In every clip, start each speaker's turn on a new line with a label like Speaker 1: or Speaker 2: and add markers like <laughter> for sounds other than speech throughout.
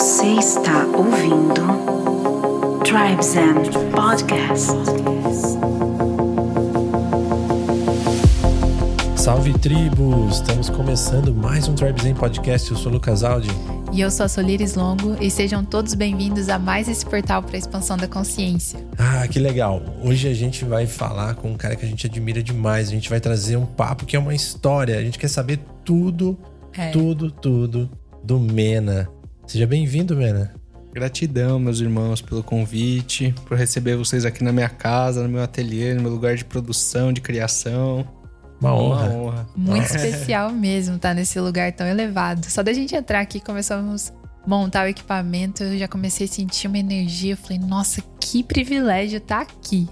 Speaker 1: Você está ouvindo Tribes and Podcast.
Speaker 2: Salve tribos! Estamos começando mais um Tribes Zen Podcast. Eu sou o Lucas Aldi.
Speaker 3: E eu sou a Solires Longo e sejam todos bem-vindos a mais esse portal para a expansão da consciência.
Speaker 2: Ah, que legal! Hoje a gente vai falar com um cara que a gente admira demais. A gente vai trazer um papo que é uma história. A gente quer saber tudo,
Speaker 3: É.
Speaker 2: tudo, tudo do Mena. Seja bem-vindo, Mena.
Speaker 4: Gratidão, meus irmãos, pelo convite, por receber vocês aqui na minha casa, no meu ateliê, no meu lugar de produção, de criação.
Speaker 2: Uma honra.
Speaker 4: Uma honra.
Speaker 3: Muito especial mesmo estar nesse lugar tão elevado. Só da gente entrar aqui, começamos a montar o equipamento, eu já comecei a sentir uma energia. Eu falei, nossa, que privilégio estar aqui.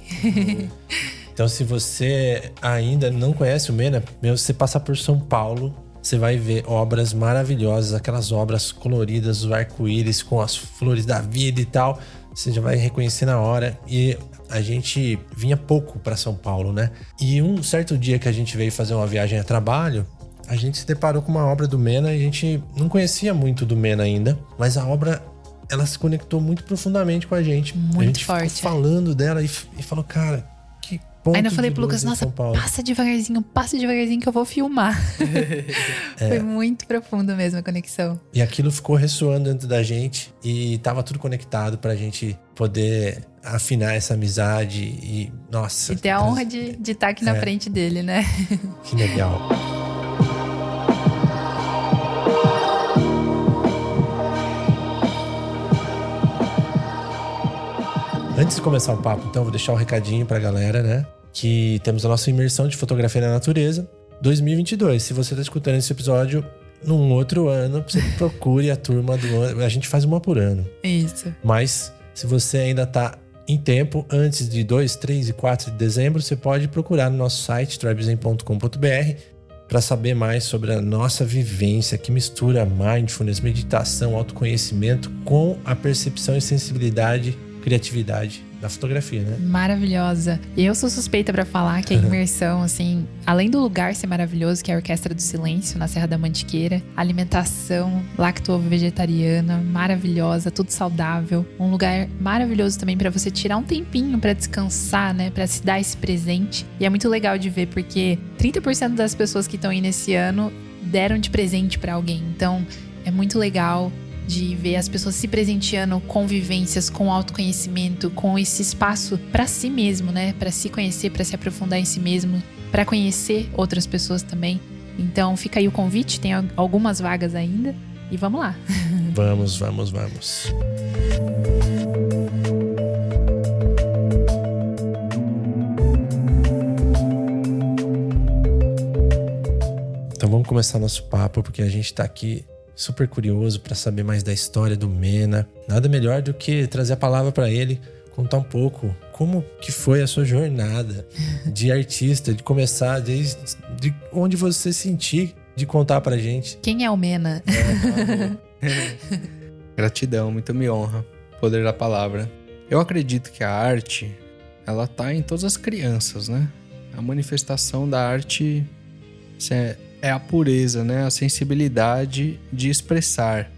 Speaker 2: Então, se você ainda não conhece o Mena, você passar por São Paulo, você vai ver obras maravilhosas, aquelas obras coloridas, o arco-íris com as flores da vida e tal. Você já vai reconhecer na hora. E a gente vinha pouco para São Paulo, né? E um certo dia que a gente veio fazer uma viagem a trabalho, a gente se deparou com uma obra do Mena e a gente não conhecia muito do Mena ainda, mas a obra ela se conectou muito profundamente com a gente. a
Speaker 3: Muito
Speaker 2: gente
Speaker 3: forte, é.
Speaker 2: ficou falando dela e, e falou, cara, ponto
Speaker 3: Ainda falei pro Lucas, nossa, passa devagarzinho, passa devagarzinho que eu vou filmar. <laughs>
Speaker 2: É.
Speaker 3: Foi muito profundo mesmo a conexão.
Speaker 2: E aquilo ficou ressoando dentro da gente e tava tudo conectado pra gente poder afinar essa amizade e, nossa.
Speaker 3: E ter a honra de estar aqui na
Speaker 2: É.
Speaker 3: frente dele, né? <laughs>
Speaker 2: Que legal. Antes de começar o papo, então, vou deixar um recadinho pra galera, né? Que temos a nossa imersão de fotografia na natureza 2022. Se você tá escutando esse episódio num outro ano, você <laughs> procure a turma do ano. A gente faz uma por ano.
Speaker 3: Isso.
Speaker 2: Mas se você ainda está em tempo, antes de 2, 3 e 4 de dezembro, você pode procurar no nosso site tribesen.com.br para saber mais sobre a nossa vivência que mistura mindfulness, meditação, autoconhecimento com a percepção e sensibilidade, criatividade da fotografia, né?
Speaker 3: Maravilhosa. E eu sou suspeita pra falar que a <laughs> imersão, assim, além do lugar ser maravilhoso, que é a Orquestra do Silêncio, na Serra da Mantiqueira, alimentação lacto-vegetariana, maravilhosa, tudo saudável. Um lugar maravilhoso também pra você tirar um tempinho pra descansar, né? Pra se dar esse presente. E é muito legal de ver, porque 30% das pessoas que estão indo esse ano deram de presente pra alguém. Então, é muito legal de ver as pessoas se presenteando com vivências, com autoconhecimento, com esse espaço para si mesmo, né? Para se conhecer, para se aprofundar em si mesmo, para conhecer outras pessoas também. Então, fica aí o convite, tem al- algumas vagas ainda e vamos lá. <laughs>
Speaker 2: Vamos, vamos, vamos. Então vamos começar nosso papo, porque a gente tá aqui super curioso para saber mais da história do Mena. Nada melhor do que trazer a palavra para ele, contar um pouco como que foi a sua jornada de <laughs> artista, de começar desde de onde você sentir de contar pra gente.
Speaker 3: Quem é o Mena? <laughs>
Speaker 4: Gratidão, muito me honra. Poder da palavra. Eu acredito que a arte, ela tá em todas as crianças, né? A manifestação da arte é- é a pureza, né? A sensibilidade de expressar.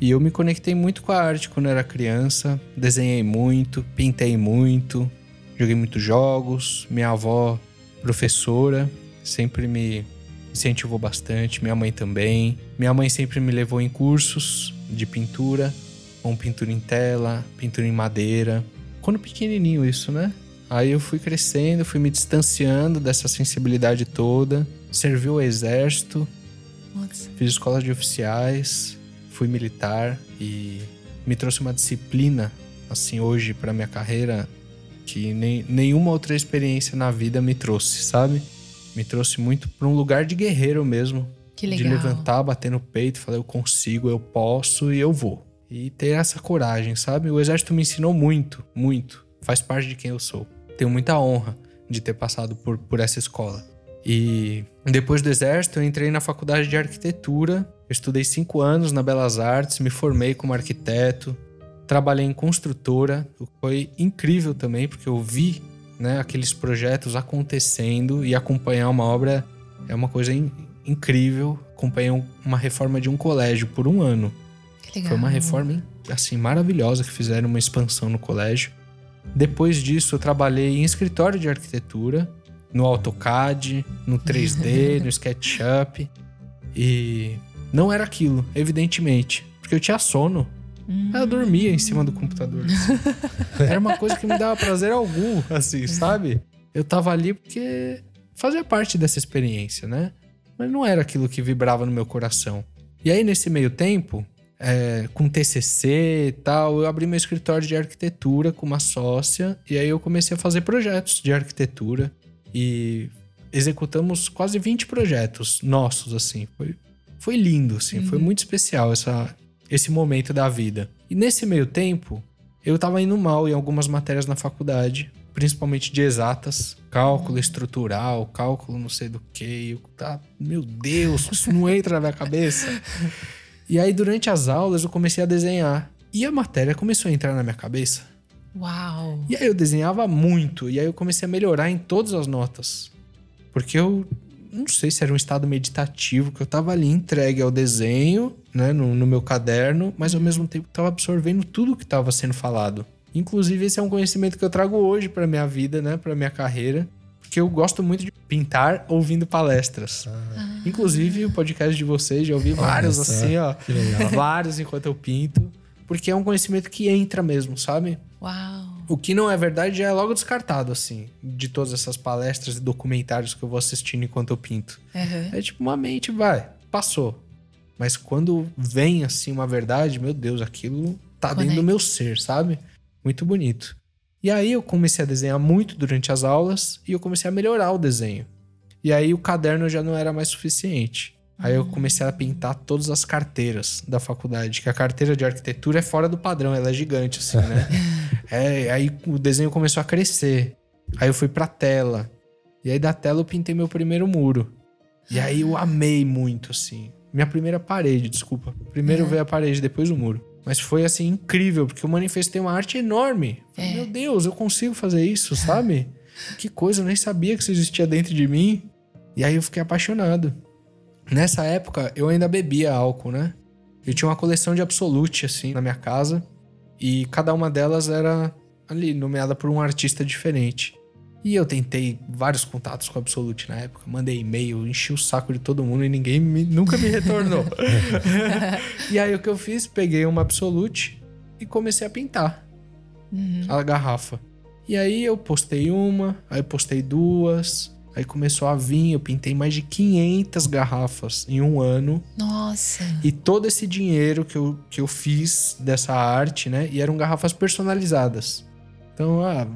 Speaker 4: E eu me conectei muito com a arte quando era criança. Desenhei muito, pintei muito, joguei muitos jogos. Minha avó, professora, sempre me incentivou bastante. Minha mãe também. Minha mãe sempre me levou em cursos de pintura, com pintura em tela, pintura em madeira. Quando pequenininho isso, né? Aí eu fui crescendo, fui me distanciando dessa sensibilidade toda. Servi o exército,
Speaker 3: Nossa.
Speaker 4: fiz escola de oficiais, fui militar e me trouxe uma disciplina assim hoje para minha carreira que nem, nenhuma outra experiência na vida me trouxe, sabe? Me trouxe muito para um lugar de guerreiro mesmo,
Speaker 3: Que
Speaker 4: de
Speaker 3: legal.
Speaker 4: levantar, bater no peito, falar eu consigo, eu posso e eu vou. E ter essa coragem, sabe? O exército me ensinou muito, muito. Faz parte de quem eu sou. Tenho muita honra de ter passado por, por essa escola. E depois do exército, eu entrei na faculdade de arquitetura. Eu estudei cinco anos na Belas Artes, me formei como arquiteto, trabalhei em construtora, o que foi incrível também, porque eu vi né, aqueles projetos acontecendo e acompanhar uma obra é uma coisa in- incrível. Acompanhei um- uma reforma de um colégio por um ano.
Speaker 3: legal.
Speaker 4: Foi uma reforma assim maravilhosa que fizeram uma expansão no colégio. Depois disso, eu trabalhei em escritório de arquitetura, no AutoCAD, no 3D, <laughs> no SketchUp. E não era aquilo, evidentemente, porque eu tinha sono.
Speaker 3: Hum.
Speaker 4: Eu dormia em cima do computador. assim. <laughs> Era uma coisa que me dava prazer algum, assim, sabe? Eu tava ali porque fazia parte dessa experiência, né? Mas não era aquilo que vibrava no meu coração. E aí, nesse meio tempo, é, com TCC e tal, eu abri meu escritório de arquitetura com uma sócia. E aí eu comecei a fazer projetos de arquitetura. E executamos quase 20 projetos nossos, assim. Foi, foi lindo, assim. Foi muito especial essa, esse momento da vida. E nesse meio tempo, eu tava indo mal em algumas matérias na faculdade, principalmente de exatas, cálculo estrutural, cálculo não sei do que. Eu, tá, meu Deus, isso não entra na minha cabeça. <laughs> E aí, durante as aulas, eu comecei a desenhar. E a matéria começou a entrar na minha cabeça.
Speaker 3: Uau.
Speaker 4: E aí eu desenhava muito. E aí eu comecei a melhorar em todas as notas. Porque eu não sei se era um estado meditativo, que eu tava ali entregue ao desenho, né, no, no meu caderno, mas ao mesmo tempo tava absorvendo tudo que tava sendo falado. Inclusive, esse é um conhecimento que eu trago hoje pra minha vida, né, pra minha carreira. Porque eu gosto muito de pintar ouvindo palestras. Inclusive, o podcast de vocês, já ouvi vários assim, ó. Vários enquanto eu pinto. Porque é um conhecimento que entra mesmo, sabe?
Speaker 3: Uau.
Speaker 4: O que não é verdade já é logo descartado, assim, de todas essas palestras e documentários que eu vou assistindo enquanto eu pinto.
Speaker 3: Aham.
Speaker 4: É tipo, uma mente vai, passou. Mas quando vem, assim, uma verdade, meu Deus, aquilo tá dentro
Speaker 3: Conecta.
Speaker 4: do meu ser, sabe? Muito bonito. E aí eu comecei a desenhar muito durante as aulas e eu comecei a melhorar o desenho. E aí o caderno já não era mais suficiente. Aí eu comecei a pintar todas as carteiras da faculdade, que a carteira de arquitetura é fora do padrão, ela é gigante, assim, né? <laughs> é, aí o desenho começou a crescer. Aí eu fui pra tela. E aí da tela eu pintei meu primeiro muro. E aí eu amei muito, assim. Minha primeira parede, desculpa. Primeiro veio a parede, depois o muro. Mas foi, assim, incrível, porque eu manifestei uma arte enorme. Falei,
Speaker 3: É.
Speaker 4: Meu Deus, eu consigo fazer isso, sabe? <laughs> que coisa, eu nem sabia que isso existia dentro de mim. E aí eu fiquei apaixonado. Nessa época, eu ainda bebia álcool, né? Eu tinha uma coleção de Absolute, assim, na minha casa. E cada uma delas era ali, nomeada por um artista diferente. E eu tentei vários contatos com a Absolute na época. Mandei e-mail, enchi o saco de todo mundo e ninguém me- nunca me retornou. <laughs> <laughs> e aí o que eu fiz? Peguei uma Absolute e comecei a pintar a garrafa. E aí eu postei uma, aí postei duas, aí começou a vir, eu pintei mais de 500 garrafas em um ano.
Speaker 3: Nossa.
Speaker 4: E todo esse dinheiro que eu, que eu fiz dessa arte, né? E eram garrafas personalizadas. Então, ah,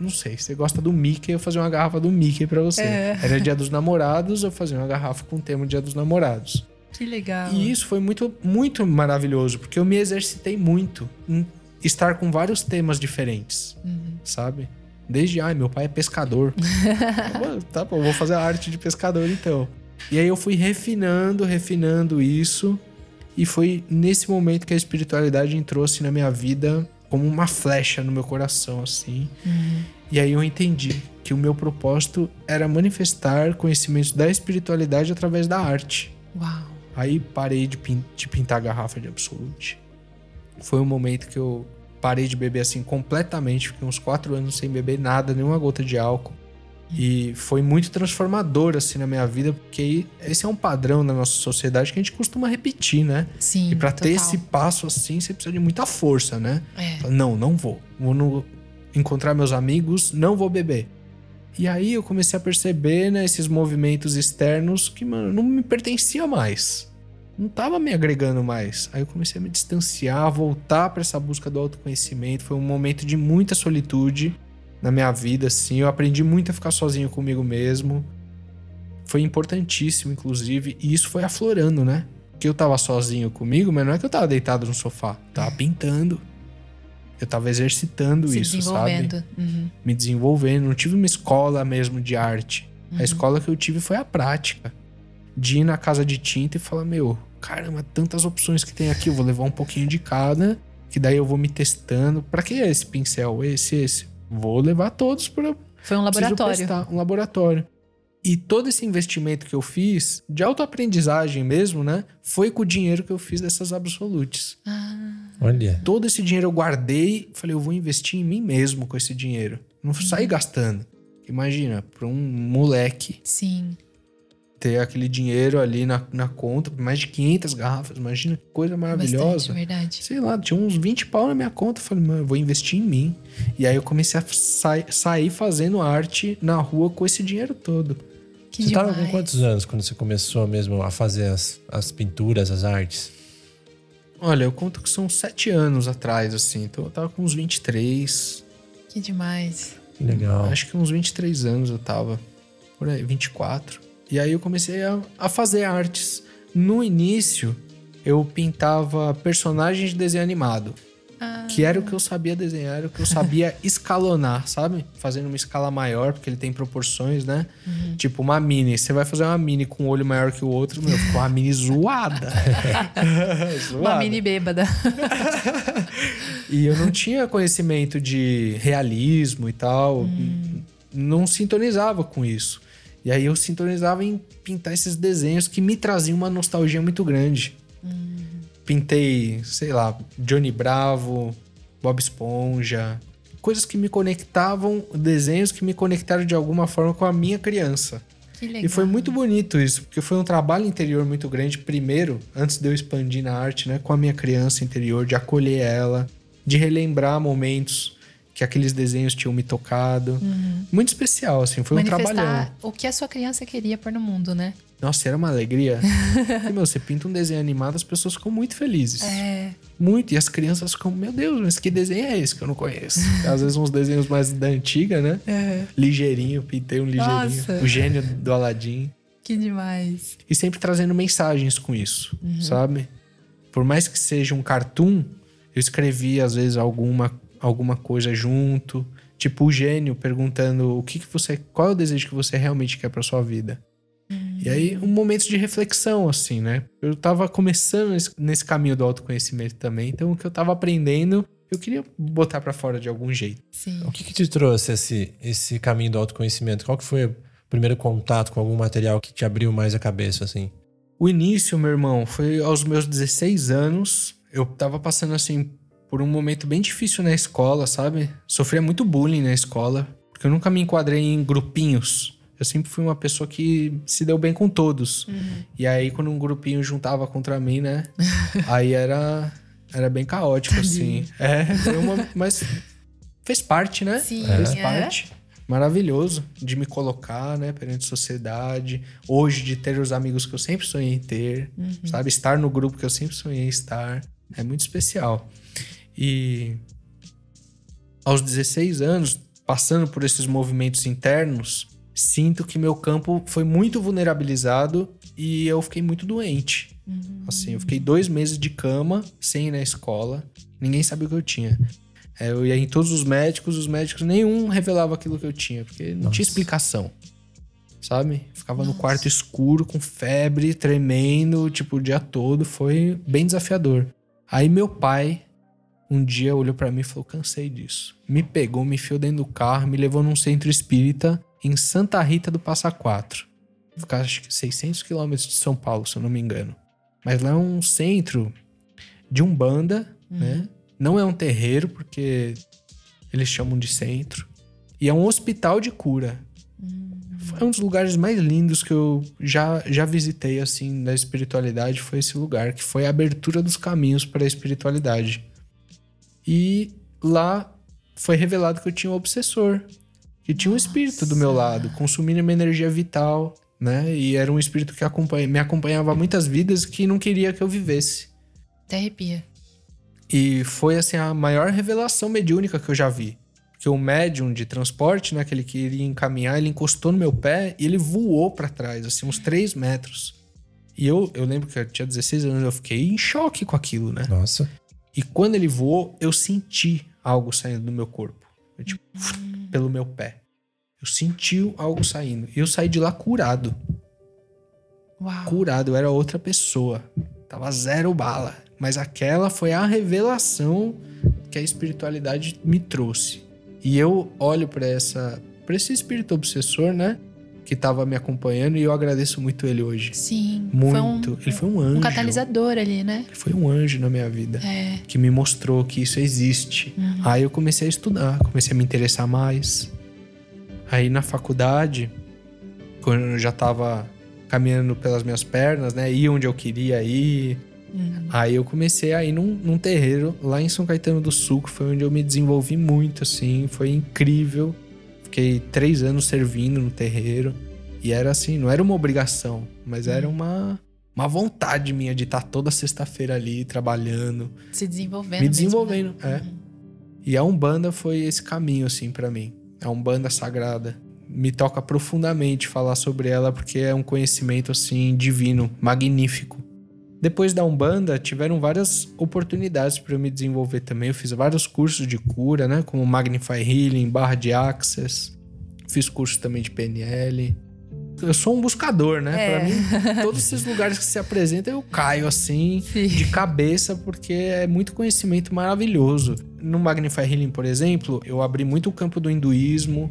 Speaker 4: não sei, você gosta do Mickey, eu fazia uma garrafa do Mickey pra você.
Speaker 3: É. <laughs>
Speaker 4: Era dia dos namorados, eu fazia uma garrafa com o tema dia dos namorados.
Speaker 3: Que legal.
Speaker 4: E isso foi muito, muito maravilhoso, porque eu me exercitei muito em estar com vários temas diferentes, sabe? Desde, ai, meu pai é pescador. <laughs> Tá bom, vou fazer a arte de pescador então. E aí eu fui refinando, refinando isso. E foi nesse momento que a espiritualidade entrou assim na minha vida como uma flecha no meu coração, assim. E aí eu entendi que o meu propósito era manifestar conhecimentos da espiritualidade através da arte.
Speaker 3: Uau.
Speaker 4: Aí parei de, pin- de pintar garrafa de Absolute. Foi um momento que eu parei de beber assim completamente. Fiquei uns quatro anos sem beber nada, nenhuma gota de álcool. E foi muito transformador assim na minha vida, porque esse é um padrão na nossa sociedade que a gente costuma repetir, né?
Speaker 3: Sim.
Speaker 4: E pra ter esse passo assim, você precisa de muita força, né?
Speaker 3: É.
Speaker 4: Não, não vou. Vou no- encontrar meus amigos, não vou beber. E aí eu comecei a perceber, né, esses movimentos externos que, mano, não me pertencia mais. Não tava me agregando mais. Aí eu comecei a me distanciar, a voltar para essa busca do autoconhecimento. Foi um momento de muita solitude na minha vida, assim. Eu aprendi muito a ficar sozinho comigo mesmo. Foi importantíssimo, inclusive. E isso foi aflorando, né? Que eu tava sozinho comigo, mas não é que eu tava deitado no sofá. Tava pintando. Eu tava exercitando
Speaker 3: Se
Speaker 4: isso, sabe?
Speaker 3: desenvolvendo. Uhum.
Speaker 4: Me desenvolvendo. Não tive uma escola mesmo de arte. A escola que eu tive foi a prática. De ir na casa de tinta e falar, meu, caramba, tantas opções que tem aqui. Eu vou levar um pouquinho de cada, que daí eu vou me testando. Pra que é esse pincel? Esse, esse. Vou levar todos pra,
Speaker 3: Foi um laboratório.
Speaker 4: um laboratório. E todo esse investimento que eu fiz, de autoaprendizagem mesmo, né? Foi com o dinheiro que eu fiz dessas absolutes.
Speaker 3: Ah,
Speaker 2: Olha.
Speaker 4: Todo esse dinheiro eu guardei, falei, eu vou investir em mim mesmo com esse dinheiro. Não sair gastando. Imagina, para um moleque
Speaker 3: sim.
Speaker 4: Ter aquele dinheiro ali na, na conta, mais de 500 garrafas, imagina que coisa maravilhosa.
Speaker 3: Bastante, verdade.
Speaker 4: Sei lá, tinha uns 20 pau na minha conta. Eu falei, mano, eu vou investir em mim. E aí eu comecei a sa- sair fazendo arte na rua com esse dinheiro todo.
Speaker 3: Que
Speaker 2: você
Speaker 3: demais.
Speaker 2: tava com quantos anos quando você começou mesmo a fazer as, as pinturas, as artes?
Speaker 4: Olha, eu conto que são sete anos atrás, assim. Então eu tava com uns 23.
Speaker 3: Que demais.
Speaker 2: Que legal.
Speaker 4: Acho que uns 23 anos eu tava. Por aí, 24. E aí eu comecei a, a fazer artes. No início, eu pintava personagens de desenho animado.
Speaker 3: Ah,
Speaker 4: Que era o que eu sabia desenhar, era o que eu sabia <laughs> escalonar, sabe? Fazendo uma escala maior, porque ele tem proporções, né?
Speaker 3: Uhum.
Speaker 4: Tipo, uma mini. Você vai fazer uma mini com um olho maior que o outro, meu, ficou uma mini zoada. <laughs>
Speaker 3: uma
Speaker 4: zoada.
Speaker 3: mini bêbada. <laughs>
Speaker 4: E eu não tinha conhecimento de realismo e tal. Não sintonizava com isso. E aí eu sintonizava em pintar esses desenhos que me traziam uma nostalgia muito grande. Pintei, sei lá, Johnny Bravo, Bob Esponja. Coisas que me conectavam, desenhos que me conectaram de alguma forma com a minha criança.
Speaker 3: Que legal.
Speaker 4: E foi muito bonito isso, porque foi um trabalho interior muito grande, primeiro, antes de eu expandir na arte, né, com a minha criança interior, de acolher ela, de relembrar momentos que aqueles desenhos tinham me tocado. Muito especial, assim, foi um trabalhão.
Speaker 3: Manifestar o que a sua criança queria pôr no mundo, né?
Speaker 4: Nossa, era uma alegria. <laughs> Porque, meu, você pinta um desenho animado, as pessoas ficam muito felizes.
Speaker 3: É.
Speaker 4: Muito. E as crianças ficam, meu Deus, mas que desenho é esse que eu não conheço? <laughs> Às vezes uns desenhos mais da antiga, né? Ligeirinho, pintei um ligeirinho.
Speaker 3: Nossa.
Speaker 4: O gênio do Aladim.
Speaker 3: Que demais.
Speaker 4: e sempre trazendo mensagens com isso, sabe? Por mais que seja um cartoon, eu escrevi às vezes alguma, alguma coisa junto, tipo o gênio perguntando o que, que você, qual é o desejo que você realmente quer para sua vida. E aí um momento de reflexão assim, né? Eu tava começando nesse, nesse caminho do autoconhecimento também, então o que eu tava aprendendo, eu queria botar para fora de algum jeito.
Speaker 3: Sim.
Speaker 2: O que, que te trouxe esse, esse caminho do autoconhecimento? Qual que foi o primeiro contato com algum material que te abriu mais a cabeça, assim?
Speaker 4: O início, meu irmão, foi aos meus 16 anos. Eu tava passando assim por um momento bem difícil na escola, sabe? Sofria muito bullying na escola, porque eu nunca me enquadrei em grupinhos. Eu sempre fui uma pessoa que se deu bem com todos. E aí quando um grupinho juntava contra mim, né? <laughs> aí era era bem caótico assim. É, foi uma, mas fez parte, né?
Speaker 3: Sim,
Speaker 4: Fez
Speaker 3: é.
Speaker 4: parte. Maravilhoso de me colocar, né, perante a sociedade. Hoje, de ter os amigos que eu sempre sonhei em ter, sabe? Estar no grupo que eu sempre sonhei estar. É muito especial. E aos 16 anos, passando por esses movimentos internos, sinto que meu campo foi muito vulnerabilizado e eu fiquei muito doente. Assim, eu fiquei dois meses de cama, sem ir na escola. Ninguém sabia o que eu tinha. É, eu ia em todos os médicos, os médicos nenhum revelava aquilo que eu tinha, porque não tinha explicação. Sabe? Ficava no quarto escuro, com febre, tremendo, tipo, o dia todo. Foi bem desafiador. Aí meu pai, um dia, olhou pra mim e falou: cansei disso. Me pegou, me enfiou dentro do carro, me levou num centro espírita em Santa Rita do Passa Quatro. Ficar, acho que 600 quilômetros de São Paulo, se eu não me engano. Mas lá é um centro de Umbanda, né? Não é um terreiro, porque eles chamam de centro. E é um hospital de cura. É um dos lugares mais lindos que eu já, já visitei, assim, da espiritualidade. Foi esse lugar, que foi a abertura dos caminhos para a espiritualidade. E lá foi revelado que eu tinha um obsessor. Que tinha um espírito do meu lado, consumindo minha energia vital, né? E era um espírito que acompanha, me acompanhava muitas vidas que não queria que eu vivesse.
Speaker 3: Até arrepia.
Speaker 4: E foi assim a maior revelação mediúnica que eu já vi. Porque o médium de transporte, né, aquele que iria encaminhar, ele encostou no meu pé e ele voou pra trás, assim, uns 3 metros. E eu, eu lembro que eu tinha 16 anos, eu fiquei em choque com aquilo, né?
Speaker 2: Nossa.
Speaker 4: E quando ele voou, eu senti algo saindo do meu corpo. Eu, tipo, pelo meu pé. Eu senti algo saindo. E eu saí de lá curado.
Speaker 3: Uau.
Speaker 4: Curado, eu era outra pessoa. Tava zero bala. Mas aquela foi a revelação que a espiritualidade me trouxe. E eu olho para essa, para esse espírito obsessor, né? Que estava me acompanhando e eu agradeço muito ele hoje.
Speaker 3: Sim.
Speaker 4: Muito.
Speaker 3: Foi
Speaker 4: ele foi um anjo.
Speaker 3: um, um catalisador ali, né?
Speaker 4: Ele foi um anjo na minha vida.
Speaker 3: É.
Speaker 4: Que me mostrou que isso existe. Aí eu comecei a estudar, comecei a me interessar mais. Aí na faculdade, quando eu já tava caminhando pelas minhas pernas, né? Ir onde eu queria ir. Aí eu comecei a ir num, num terreiro lá em São Caetano do Sul, que foi onde eu me desenvolvi muito, assim. Foi incrível. Fiquei três anos servindo no terreiro. E era assim, não era uma obrigação, mas era uma, uma vontade minha de estar toda sexta-feira ali trabalhando,
Speaker 3: Se desenvolvendo.
Speaker 4: me
Speaker 3: mesmo,
Speaker 4: desenvolvendo.
Speaker 3: né?
Speaker 4: É. E a Umbanda foi esse caminho, assim, pra mim. A Umbanda sagrada. Me toca profundamente falar sobre ela, porque é um conhecimento, assim, divino, magnífico. Depois da Umbanda, tiveram várias oportunidades para eu me desenvolver também. Eu fiz vários cursos de cura, né? Como Magnify Healing, Barra de Access. Fiz curso também de PNL. Eu sou um buscador, né?
Speaker 3: É.
Speaker 4: Pra mim, todos esses lugares que se apresentam, eu caio assim,
Speaker 3: Sim.
Speaker 4: de cabeça, porque é muito conhecimento maravilhoso. No Magnify Healing, por exemplo, eu abri muito o campo do hinduísmo.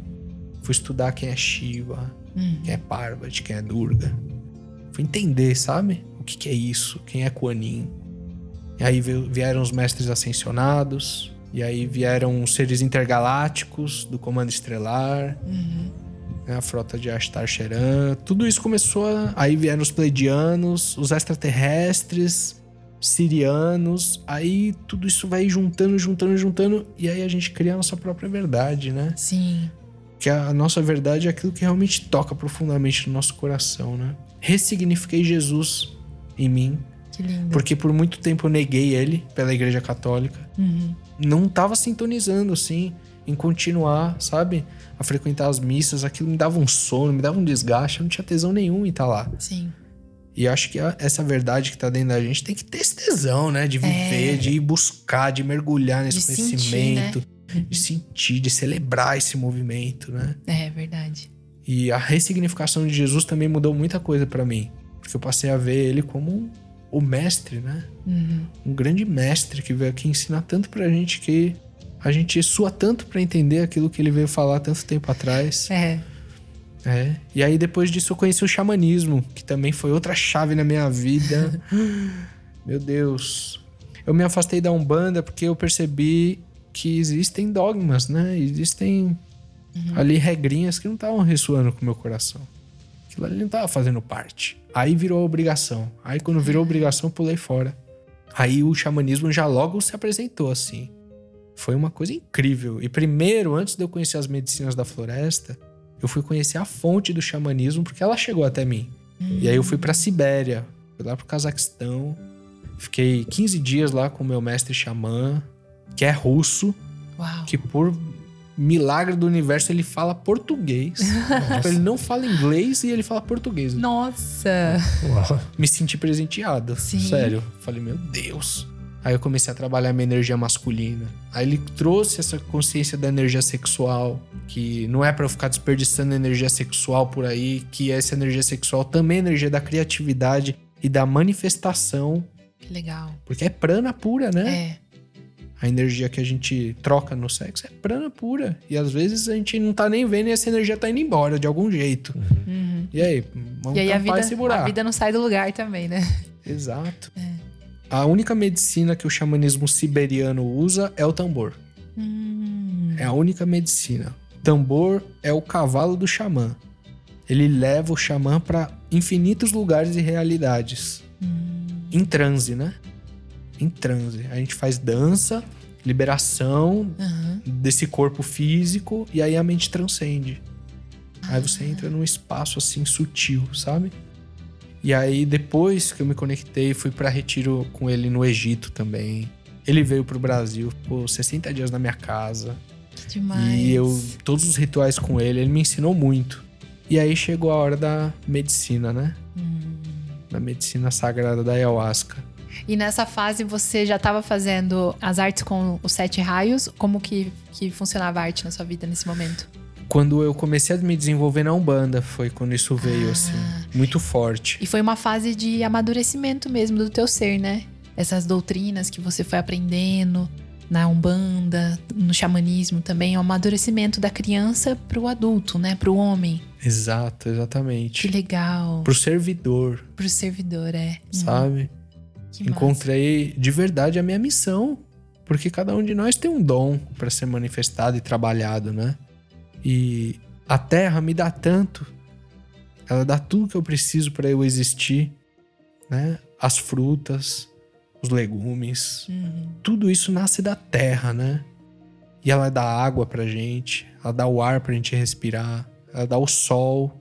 Speaker 4: Fui estudar quem é Shiva,
Speaker 3: Hum.
Speaker 4: quem é Parvati, quem é Durga. Fui entender, sabe? O que, que é isso? Quem é Kuan Yin? E aí vieram os mestres ascensionados. E aí vieram os seres intergalácticos do Comando Estelar. né, A frota de Astar Sheran. Tudo isso começou a... Aí vieram os Pleidianos, os extraterrestres, sirianos. Aí tudo isso vai juntando, juntando, juntando. E aí a gente cria a nossa própria verdade, né?
Speaker 3: Sim.
Speaker 4: que a nossa verdade é aquilo que realmente toca profundamente no nosso coração, né? Ressignifiquei Jesus em mim,
Speaker 3: Que lindo.
Speaker 4: porque por muito tempo eu neguei ele pela Igreja Católica.
Speaker 3: Uhum.
Speaker 4: Não tava sintonizando assim em continuar, sabe? A frequentar as missas, aquilo me dava um sono, me dava um desgaste, eu não tinha tesão nenhum em estar lá.
Speaker 3: Sim.
Speaker 4: E acho que essa verdade que tá dentro da gente tem que ter esse tesão, né? De viver,
Speaker 3: É.
Speaker 4: de ir buscar, de mergulhar nesse
Speaker 3: De sentir,
Speaker 4: conhecimento, de sentir, de celebrar esse movimento, né?
Speaker 3: É verdade.
Speaker 4: E a ressignificação de Jesus também mudou muita coisa pra mim. Porque eu passei a ver ele como um- o mestre, né?
Speaker 3: Uhum.
Speaker 4: Um grande mestre que veio aqui ensinar tanto pra gente que a gente sua tanto pra entender aquilo que ele veio falar tanto tempo atrás.
Speaker 3: É.
Speaker 4: É. E aí depois disso eu conheci o xamanismo, que também foi outra chave na minha vida. <laughs> Meu Deus. Eu me afastei da Umbanda porque eu percebi que existem dogmas, né? Existem ali regrinhas que não estavam ressoando com o meu coração. Aquilo ali não estava fazendo parte. Aí virou obrigação. Aí quando virou obrigação, eu pulei fora. Aí o xamanismo já logo se apresentou assim. Foi uma coisa incrível. E primeiro, antes de eu conhecer as medicinas da floresta, eu fui conhecer a fonte do xamanismo porque ela chegou até mim. E aí eu fui pra Sibéria, fui lá pro Cazaquistão. Fiquei 15 dias lá com o meu mestre xamã, que é russo,
Speaker 3: Uau.
Speaker 4: que por milagre do universo ele fala português. <laughs> Tipo, ele não fala inglês e ele fala português.
Speaker 3: Nossa.
Speaker 2: Uau.
Speaker 4: Me senti presenteado.
Speaker 3: Sim.
Speaker 4: Sério. Falei, meu Deus. Aí eu comecei a trabalhar minha energia masculina. Aí ele trouxe essa consciência da energia sexual, que não é pra eu ficar desperdiçando energia sexual por aí, que essa energia sexual também é energia da criatividade e da manifestação,
Speaker 3: Que legal.
Speaker 4: porque é prana pura, né?
Speaker 3: É.
Speaker 4: A energia que a gente troca no sexo é prana pura. E às vezes a gente não tá nem vendo e essa energia tá indo embora de algum jeito.
Speaker 3: Uhum.
Speaker 4: E aí, vamos
Speaker 3: E aí a
Speaker 4: tampar esse
Speaker 3: vida,
Speaker 4: buraco.
Speaker 3: a vida não sai do lugar também, né?
Speaker 4: Exato. A única medicina que o xamanismo siberiano usa é o tambor.
Speaker 3: Hum.
Speaker 4: É a única medicina. Tambor é o cavalo do xamã. Ele leva o xamã para infinitos lugares e realidades. Em transe, né? Em transe. A gente faz dança, liberação
Speaker 3: Aham.
Speaker 4: desse corpo físico e aí a mente transcende. Aí você entra num espaço assim sutil, sabe? E aí depois que eu me conectei, fui pra retiro com ele no Egito também. Ele veio pro Brasil, ficou 60 dias na minha casa.
Speaker 3: Que demais.
Speaker 4: E eu todos os rituais com ele, ele me ensinou muito. E aí chegou a hora da medicina, né? Da medicina sagrada da ayahuasca.
Speaker 3: E nessa fase você já estava fazendo as artes com os sete raios? Como que, que funcionava a arte na sua vida nesse momento?
Speaker 4: Quando eu comecei a me desenvolver na Umbanda, foi quando isso veio, assim, muito forte.
Speaker 3: E foi uma fase de amadurecimento mesmo do teu ser, né? Essas doutrinas que você foi aprendendo, na umbanda, no xamanismo também, é o amadurecimento da criança pro adulto, né? Pro homem.
Speaker 4: Exato,
Speaker 3: Que
Speaker 4: exatamente.
Speaker 3: legal.
Speaker 4: Pro servidor,
Speaker 3: Pro servidor, é.
Speaker 4: sabe?
Speaker 3: Que massa.
Speaker 4: Encontrei de verdade a minha missão. Porque cada um de nós tem um dom para ser manifestado e trabalhado, né? E a terra me dá tanto. Ela dá tudo que eu preciso para eu existir, né? As frutas, os legumes,
Speaker 3: Uhum.
Speaker 4: tudo isso nasce da terra, né? E ela dá água pra gente, ela dá o ar pra gente respirar, ela dá o sol,